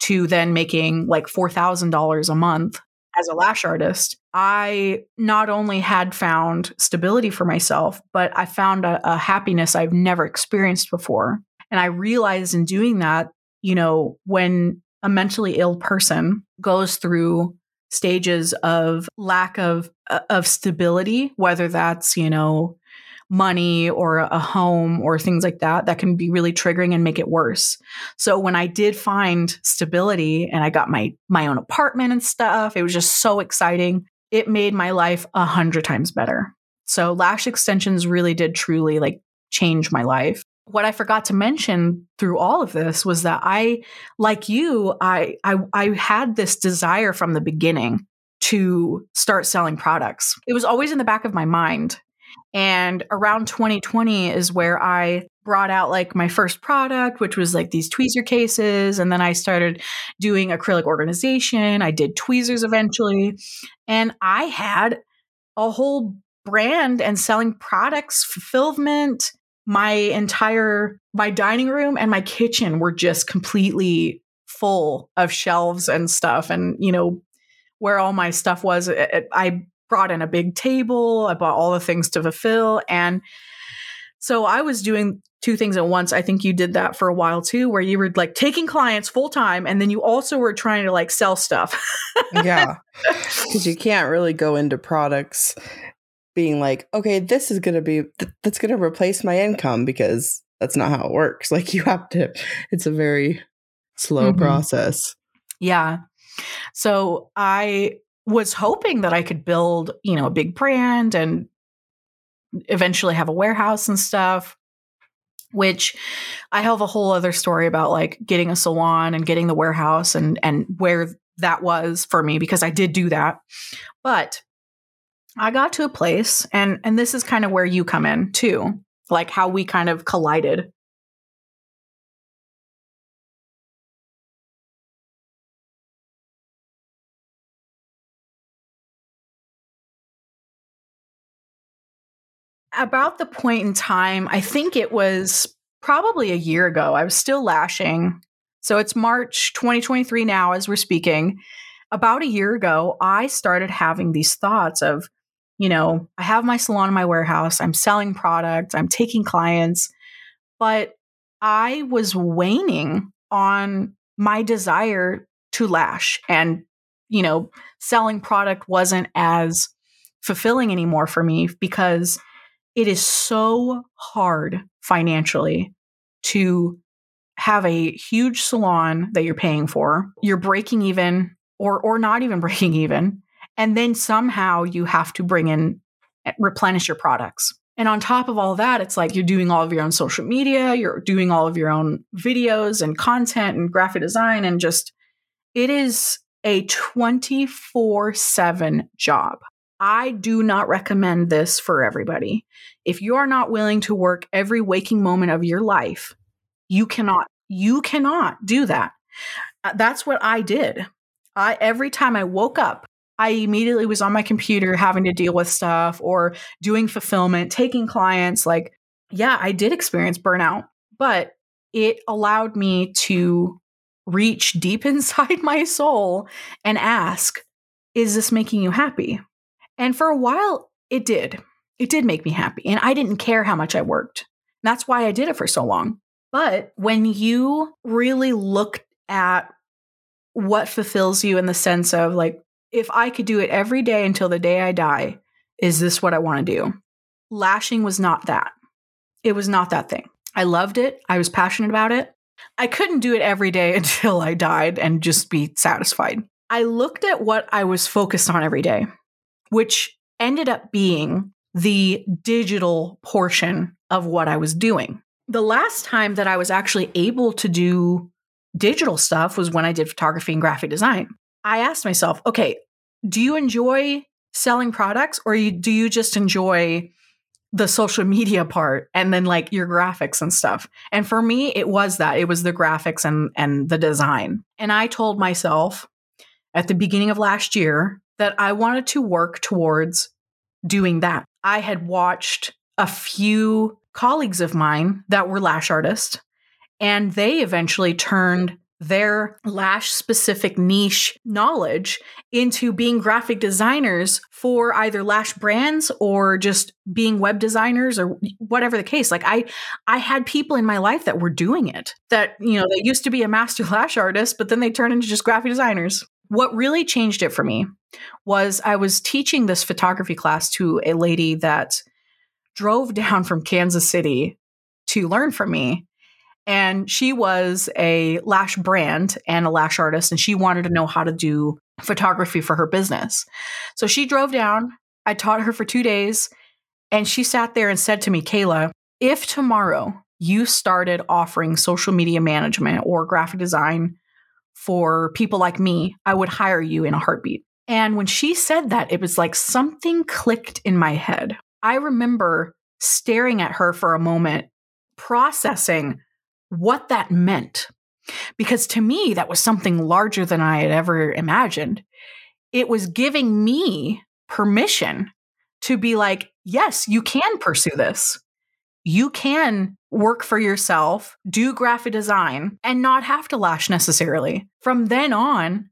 to then making like $4,000 a month as a lash artist, I not only had found stability for myself, but I found a, a, happiness I've never experienced before. And I realized in doing that, you know, when a mentally ill person goes through stages of lack of uh, of stability, whether that's, you know, money or a home or things like that that can be really triggering and make it worse. So when I did find stability and I got my my own apartment and stuff, it was just so exciting. It made my life a hundred times better. So lash extensions really did truly like change my life. What I forgot to mention through all of this was that I, like you, I I, I had this desire from the beginning to start selling products. It was always in the back of my mind and around 2020 is where I brought out like my first product, which was like these tweezer cases. And then I started doing acrylic organization. I did tweezers eventually. And I had a whole brand and selling products, fulfillment. My entire my dining room and my kitchen were just completely full of shelves and stuff and you know where all my stuff was I brought in a big table. I bought all the things to fulfill. And so I was doing two things at once. I think you did that for a while too, where you were like taking clients full time and then you also were trying to like sell stuff. yeah. Because you can't really go into products being like, okay, this is going to be, th- that's going to replace my income because that's not how it works. Like you have to, it's a very slow Mhm. process. Yeah. So I was hoping that I could build, you know, a big brand and eventually have a warehouse and stuff. Which I have a whole other story about like getting a salon and getting the warehouse and and where that was for me because I did do that. But I got to a place and and this is kind of where you come in too. Like how we kind of collided about the point in time, I think it was probably a year ago. I was still lashing. So it's March 2023 now as we're speaking. About a year ago, I started having these thoughts of, you know, I have my salon in my warehouse, I'm selling products, I'm taking clients, but I was waning on my desire to lash and, you know, selling product wasn't as fulfilling anymore for me because it is so hard financially to have a huge salon that you're paying for. You're breaking even or or not even breaking even and then somehow you have to bring in eh, replenish your products. And on top of all that, it's like you're doing all of your own social media, you're doing all of your own videos and content and graphic design and just it is a 24/7 job. I do not recommend this for everybody. If you are not willing to work every waking moment of your life, you cannot you cannot do that. Uh, That's what I did. I every time I woke up, I immediately was on my computer having to deal with stuff or doing fulfillment, taking clients like yeah, I did experience burnout, but it allowed me to reach deep inside my soul and ask, is this making you happy? And for a while, it did. It did make me happy. And I didn't care how much I worked. That's why I did it for so long. But when you really look at what fulfills you in the sense of like, if I could do it every day until the day I die, is this what I want to do? Lashing was not that. It was not that thing. I loved it. I was passionate about it. I couldn't do it every day until I died and just be satisfied. I looked at what I was focused on every day which ended up being the digital portion of what I was doing. The last time that I was actually able to do digital stuff was when I did photography and graphic design. I asked myself, okay, do you enjoy selling products or do you just enjoy the social media part and then like your graphics and stuff? And for me, it was that. It was the graphics and and the design. And I told myself at the beginning of last year that I wanted to work towards doing that. I had watched a few colleagues of mine that were lash artists, and they eventually turned their lash specific niche knowledge into being graphic designers for either lash brands or just being web designers or whatever the case like i i had people in my life that were doing it that you know they used to be a master lash artist but then they turned into just graphic designers what really changed it for me was I was teaching this photography class to a lady that drove down from Kansas City to learn from me. And she was a lash brand and a lash artist, and she wanted to know how to do photography for her business. So she drove down. I taught her for two days, and she sat there and said to me, Kayla, if tomorrow you started offering social media management or graphic design for people like me, I would hire you in a heartbeat. And when she said that, it was like something clicked in my head. I remember staring at her for a moment, processing what that meant. Because to me, that was something larger than I had ever imagined. It was giving me permission to be like, yes, you can pursue this. You can work for yourself, do graphic design, and not have to lash necessarily. From then on,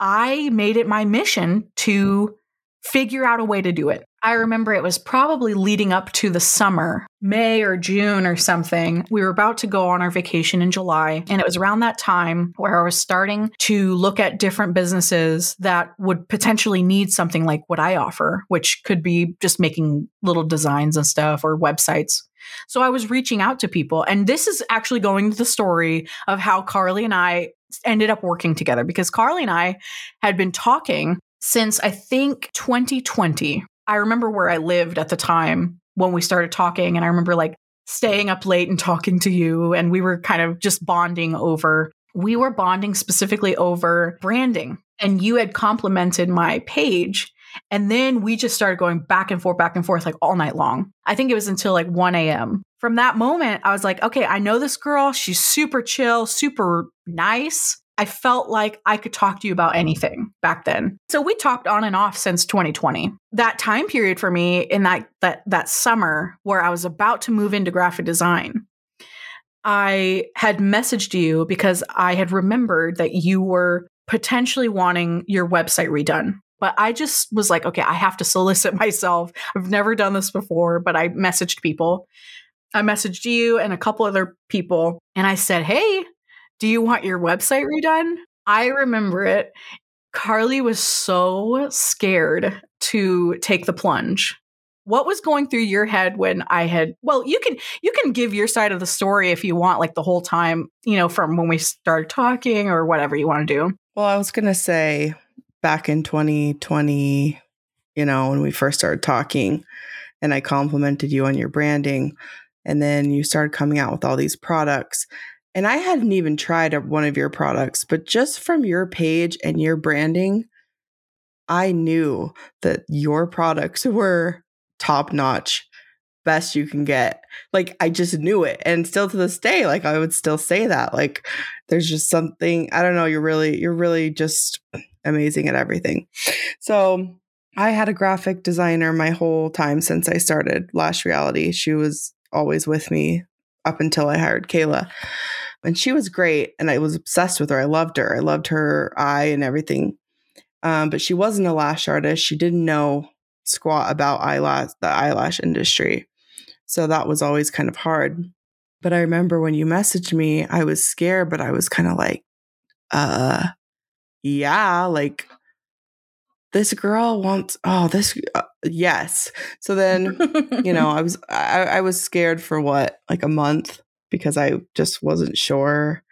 I made it my mission to figure out a way to do it. I remember it was probably leading up to the summer, May or June or something. We were about to go on our vacation in July. And it was around that time where I was starting to look at different businesses that would potentially need something like what I offer, which could be just making little designs and stuff or websites. So I was reaching out to people. And this is actually going to the story of how Carlee and I ended up working together because Carlee and I had been talking since I think 2020. I remember where I lived at the time when we started talking. And I remember like staying up late and talking to you. And we were kind of just bonding over, we were bonding specifically over branding. And you had complimented my page. And then we just started going back and forth, back and forth, like all night long. I think it was until like 1 a.m. From that moment, I was like, okay, I know this girl. She's super chill, super nice. I felt like I could talk to you about anything back then. So we talked on and off since 2020. That time period for me in that that that summer where I was about to move into graphic design, I had messaged you because I had remembered that you were potentially wanting your website redone. But I just was like, okay, I have to solicit myself. I've never done this before, but I messaged people. I messaged you and a couple other people and I said, "Hey, do you want your website redone? I remember it. Carlee was so scared to take the plunge. What was going through your head when I had well, you can you can give your side of the story if you want like the whole time, you know, from when we started talking or whatever you want to do. Well, I was going to say back in 2020, you know, when we first started talking and I complimented you on your branding and then you started coming out with all these products and I hadn't even tried one of your products, but just from your page and your branding, I knew that your products were top notch, best you can get. Like I just knew it. And still to this day, like I would still say that. Like there's just something, I don't know, you're really, you're really just amazing at everything. So I had a graphic designer my whole time since I started Lash Reality. She was always with me up until I hired Kayla. And she was great and i was obsessed with her. I loved her. I loved her eye and everything. Um, but she wasn't a lash artist. She didn't know squat about eyelash the eyelash industry. So that was always kind of hard. But i remember when you messaged me i was scared but i was kind of like uh yeah like this girl wants oh this uh, yes so then you know i was I, I was scared for what like a month because I just wasn't sure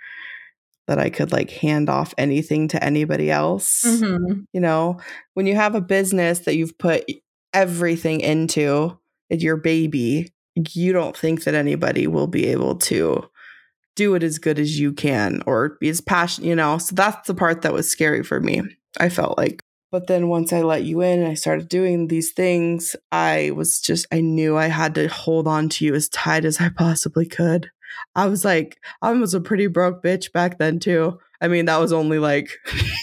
that I could like hand off anything to anybody else. Mm-hmm. You know, when you have a business that you've put everything into, it's your baby, you don't think that anybody will be able to do it as good as you can or be as passionate, you know. So that's the part that was scary for me. I felt like. But then once I let you in and I started doing these things, I was just, I knew I had to hold on to you as tight as I possibly could. I was like, I was a pretty broke bitch back then too. I mean, that was only like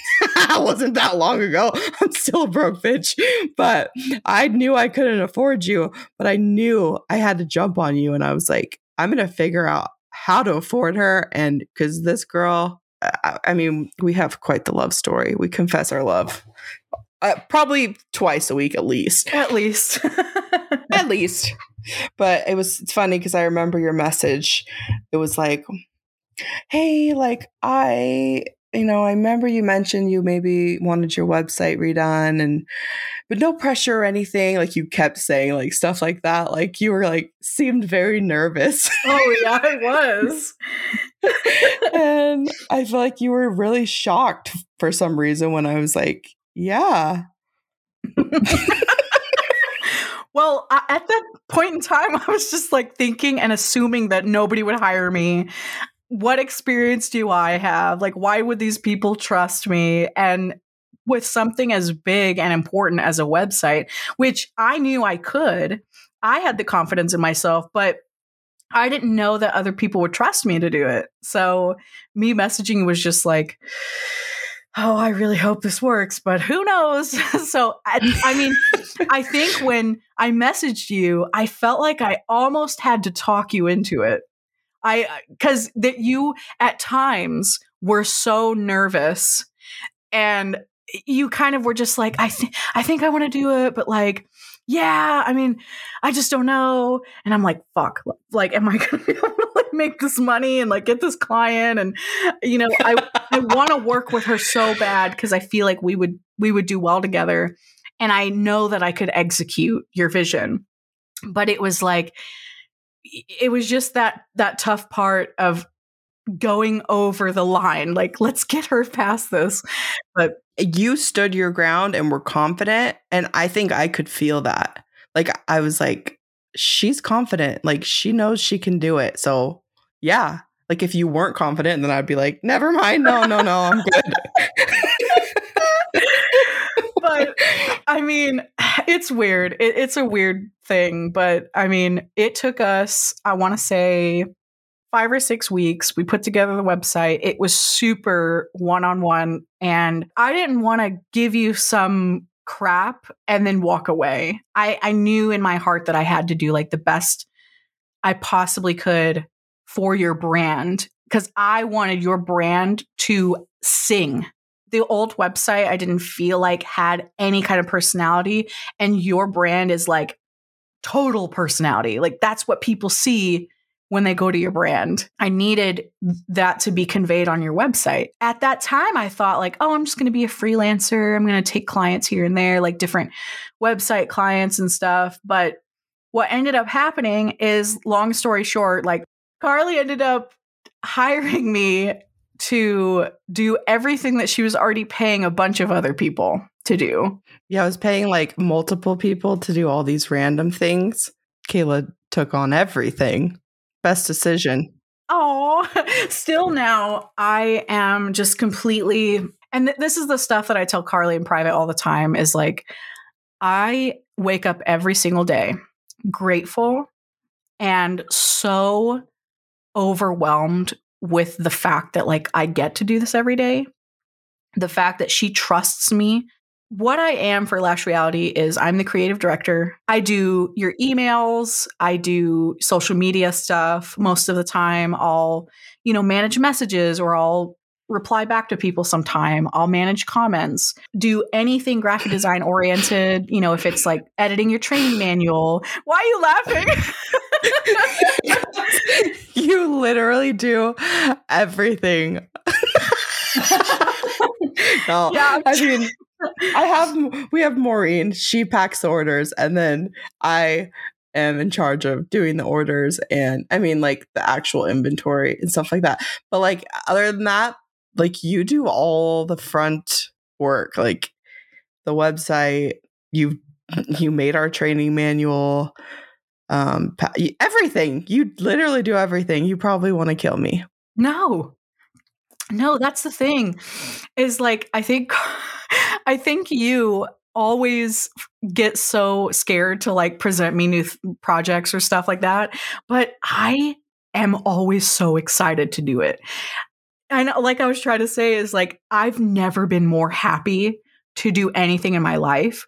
wasn't that long ago. I'm still a broke bitch, but I knew I couldn't afford you, but I knew I had to jump on you and I was like, I'm going to figure out how to afford her and cuz this girl I, I, mean, we have quite the love story. We confess our love. Uh, probably twice a week at least. At least. at least but it was it's funny because I remember your message. It was like, "Hey, like I, you know, I remember you mentioned you maybe wanted your website redone, and but no pressure or anything. Like you kept saying like stuff like that. Like you were like seemed very nervous. Oh yeah, I was. and I feel like you were really shocked for some reason when I was like, "Yeah." Well, at that point in time, I was just like thinking and assuming that nobody would hire me. What experience do I have? Like, why would these people trust me? And with something as big and important as a website, which I knew I could, I had the confidence in myself, but I didn't know that other people would trust me to do it. So, me messaging was just like, oh, I really hope this works, but who knows? so, I, I, mean, I think when I messaged you, I felt like I almost had to talk you into it. I, because that you at times were so nervous and you kind of were just like, I think, I think I want to do it, but like, yeah, I mean, I just don't know. And I'm like, fuck, like, am I going to be able to like make this money and like get this client? And, you know, I, I want to work with her so bad because I feel like we would, we would do well together. And I know that I could execute your vision. But it was like, it was just that, that tough part of going over the line. Like, let's get her past this. But you stood your ground and were confident. And I think I could feel that. Like, I was like, she's confident. Like, she knows she can do it. So, yeah. Like, if you weren't confident, then I'd be like, never mind. No, no, no, I'm good. but I mean, it's weird. It, it's a weird thing. But I mean, it took us, I want to say, five or six weeks. We put together the website. It was super one on one. And I didn't want to give you some crap and then walk away. I, I knew in my heart that I had to do like the best I possibly could for your brand because I wanted your brand to sing. The old website I didn't feel like had any kind of personality, and your brand is like total personality. Like that's what people see when they go to your brand. I needed that to be conveyed on your website. At that time, I thought, like, oh, I'm just going to be a freelancer. I'm going to take clients here and there, like different website clients and stuff. But what ended up happening is, long story short, like, Carlee ended up hiring me to do everything that she was already paying a bunch of other people to do. Yeah, I was paying like multiple people to do all these random things. Kayla took on everything. Best decision. Oh, still now I am just completely and th- this is the stuff that I tell Carlee in private all the time is like I wake up every single day grateful and so overwhelmed with the fact that like I get to do this every day. The fact that she trusts me what I am for Lash Reality is I'm the creative director. I do your emails, I do social media stuff most of the time. I'll, you know, manage messages or I'll reply back to people sometime. I'll manage comments, do anything graphic design oriented, you know, if it's like editing your training manual. Why are you laughing? you literally do everything. no, yeah, I mean, I have we have Maureen. She packs the orders, and then I am in charge of doing the orders and I mean like the actual inventory and stuff like that. But like other than that, like you do all the front work, like the website. You you made our training manual, um, everything. You literally do everything. You probably want to kill me. No, no, that's the thing. Is like I think. I think you always get so scared to like present me new th- projects or stuff like that, but I am always so excited to do it. And like I was trying to say is like I've never been more happy to do anything in my life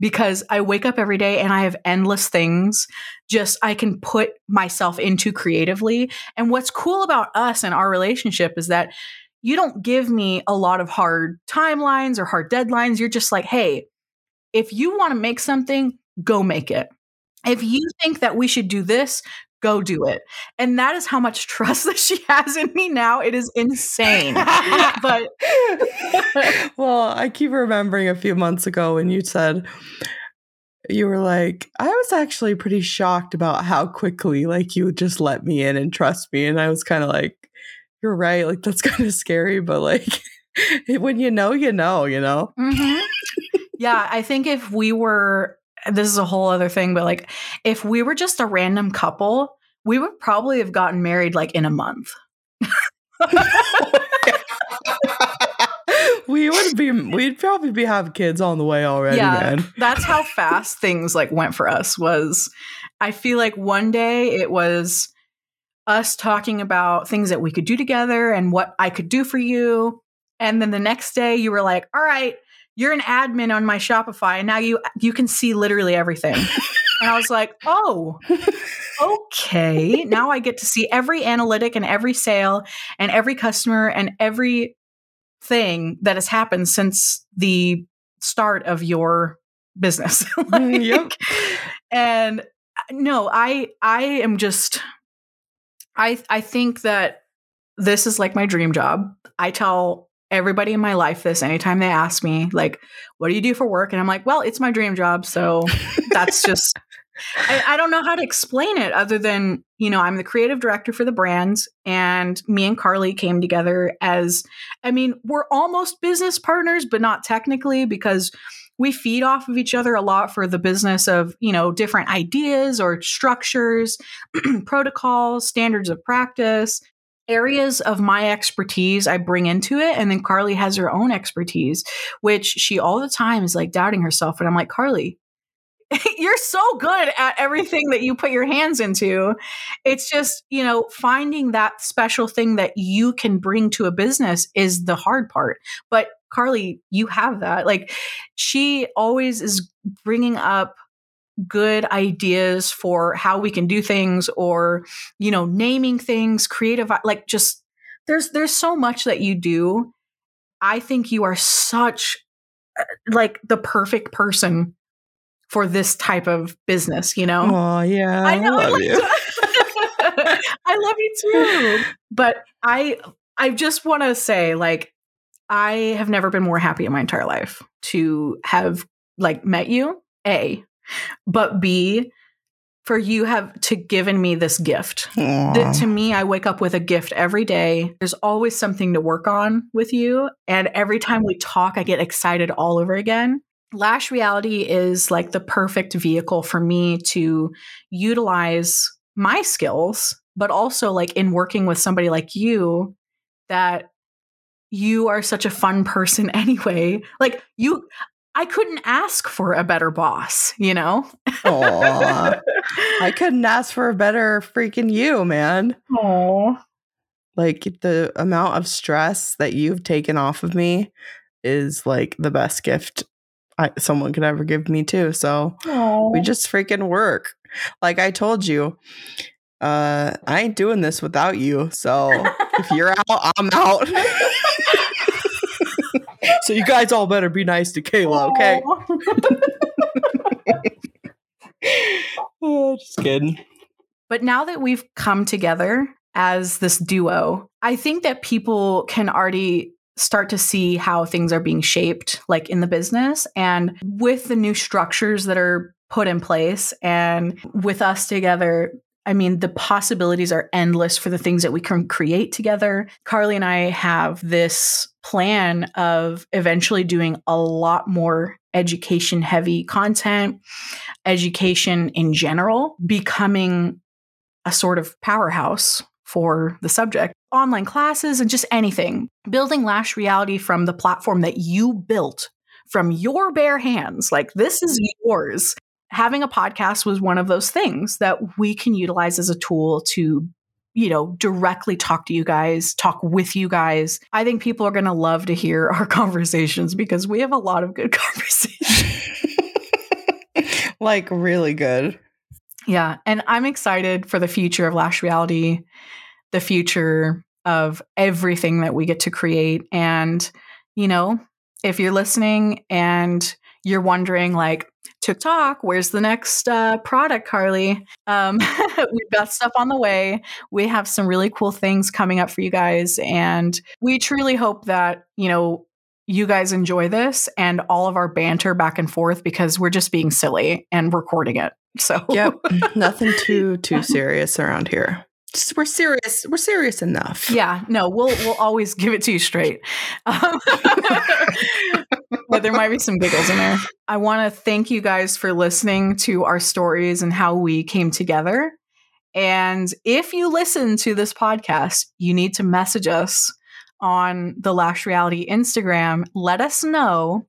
because I wake up every day and I have endless things just I can put myself into creatively. And what's cool about us and our relationship is that you don't give me a lot of hard timelines or hard deadlines. You're just like, hey, if you want to make something, go make it. If you think that we should do this, go do it. And that is how much trust that she has in me now. It is insane. but well, I keep remembering a few months ago when you said you were like, I was actually pretty shocked about how quickly like you just let me in and trust me. And I was kind of like, you're right. Like that's kind of scary, but like when you know, you know, you know. Mm-hmm. yeah, I think if we were, this is a whole other thing, but like if we were just a random couple, we would probably have gotten married like in a month. we would be we'd probably be have kids on the way already yeah, man that's how fast things like went for us was i feel like one day it was us talking about things that we could do together and what I could do for you. And then the next day you were like, "All right, you're an admin on my Shopify and now you you can see literally everything." and I was like, "Oh, okay. now I get to see every analytic and every sale and every customer and every thing that has happened since the start of your business. Mm, Like, yep. And uh, no, I I am just I I think that this is like my dream job. I tell everybody in my life this anytime they ask me like what do you do for work? And i'm like well it's my dream job. So that's just I, I don't know how to explain it other than you know i'm the creative director for the brand and me and carlee came together as i mean we're almost business partners but not technically because we feed off of each other a lot for the business of you know different ideas or structures protocols standards of practice areas of my expertise I bring into it. And then Carlee has her own expertise, which she all the time is like doubting herself. And I'm like, Carlee, you're so good at everything that you put your hands into. It's just, you know, finding that special thing that you can bring to a business is the hard part. But Carlee, you have that. Like she always is bringing up good ideas for how we can do things or you know naming things creative like just there's there's so much that you do i think you are such uh, like the perfect person for this type of business you know Oh yeah, i know I love like, you. i love you too but i i just want to say like i have never been more happy in my entire life to have like met you a but b for you have to given me this gift. That to me i wake up with a gift every day. There's always something to work on with you. And every time we talk i get excited all over again. Lash reality is like the perfect vehicle for me to utilize my skills but also like in working with somebody like you that you are such a fun person anyway. Like you i couldn't ask for a better boss you know Aw. I couldn't ask for a better freaking you, man. oh Like the amount of stress that you've taken off of me is like the best gift I, someone could ever give me too. So we just freaking work. Like I told you, uh, I ain't doing this without you. So if you're out, I'm out. so you guys all better be nice to Kayla, okay? Oh, just kidding. But now that we've come together as this duo, I think that people can already start to see how things are being shaped, like in the business. And with the new structures that are put in place, and with us together, I mean, the possibilities are endless for the things that we can create together. Carlee and I have this plan of eventually doing a lot more education heavy content, education in general, becoming a sort of powerhouse for the subject. Online classes and just anything. Building Lash Reality from the platform that you built from your bare hands. Like, this is yours. Having a podcast was one of those things that we can utilize as a tool to you know, directly talk to you guys, talk with you guys. I think people are going to love to hear our conversations because we have a lot of good conversations. like really good. Yeah. And I'm excited for the future of Lash Reality, the future of everything that we get to create. And, you know, if you're listening and you're wondering, like, TikTok, where's the next uh, product, Carlee? Um, we've got stuff on the way. We have some really cool things coming up for you guys. And we truly hope that, you know, you guys enjoy this and all of our banter back and forth because we're just being silly and recording it. So Yep. Nothing too too serious around here. We're serious. We're serious enough. yeah, no, we'll we'll always give it to you straight. Um, but there might be some giggles in there. I want to thank you guys for listening to our stories and how we came together. And if you listen to this podcast, you need to message us on the Lash Reality Instagram. Let us know.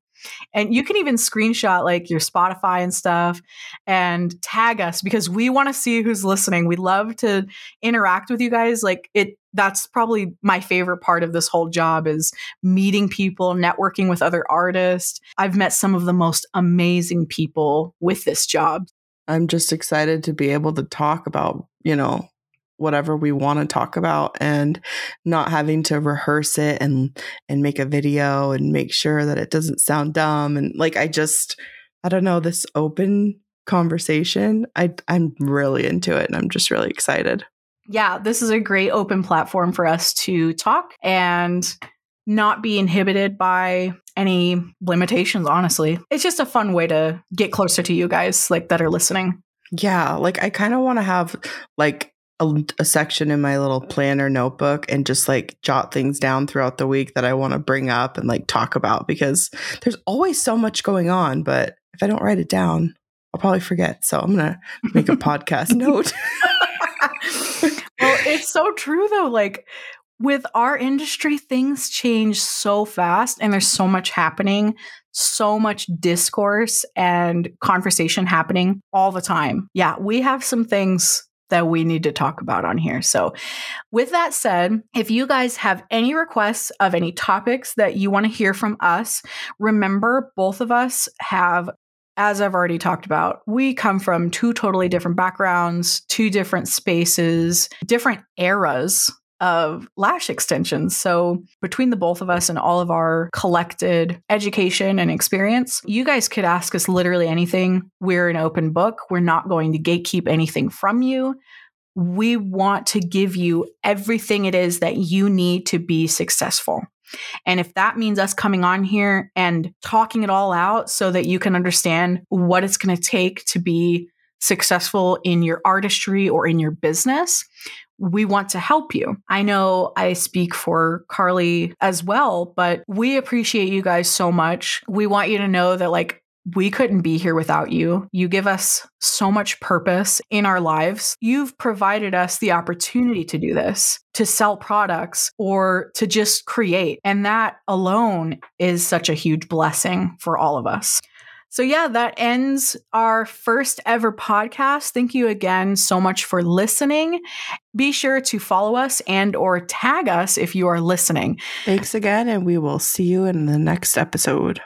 And you can even screenshot like your Spotify and stuff and tag us because we want to see who's listening. We love to interact with you guys. Like it that's probably my favorite part of this whole job is meeting people, networking with other artists. I've met some of the most amazing people with this job. I'm just excited to be able to talk about, you know, whatever we want to talk about and not having to rehearse it and and make a video and make sure that it doesn't sound dumb and like I just I don't know, this open conversation. I I'm really into it and I'm just really excited. Yeah, this is a great open platform for us to talk and not be inhibited by any limitations, honestly. It's just a fun way to get closer to you guys like that are listening. Yeah, like I kind of want to have like a, a, section in my little planner notebook and just like jot things down throughout the week that I want to bring up and like talk about because there's always so much going on, but if I don't write it down, I'll probably forget. So I'm going to make a podcast note. well, it's so true though. Like with our industry, things change so fast and there's so much happening, so much discourse and conversation happening all the time. Yeah, we have some things that we need to talk about on here. So, with that said, if you guys have any requests of any topics that you want to hear from us, remember both of us have as I've already talked about, we come from two totally different backgrounds, two different spaces, different eras of lash extensions. So, between the both of us and all of our collected education and experience, you guys could ask us literally anything. We're an open book. We're not going to gatekeep anything from you. We want to give you everything it is that you need to be successful. And if that means us coming on here and talking it all out so that you can understand what it's going to take to be successful in your artistry or in your business, we want to help you. I know I speak for Carlee as well, but we appreciate you guys so much. We want you to know that, like, we couldn't be here without you. You give us so much purpose in our lives. You've provided us the opportunity to do this, to sell products or to just create. And that alone is such a huge blessing for all of us. So yeah, that ends our first ever podcast. Thank you again so much for listening. Be sure to follow us and or tag us if you are listening. Thanks again and we will see you in the next episode.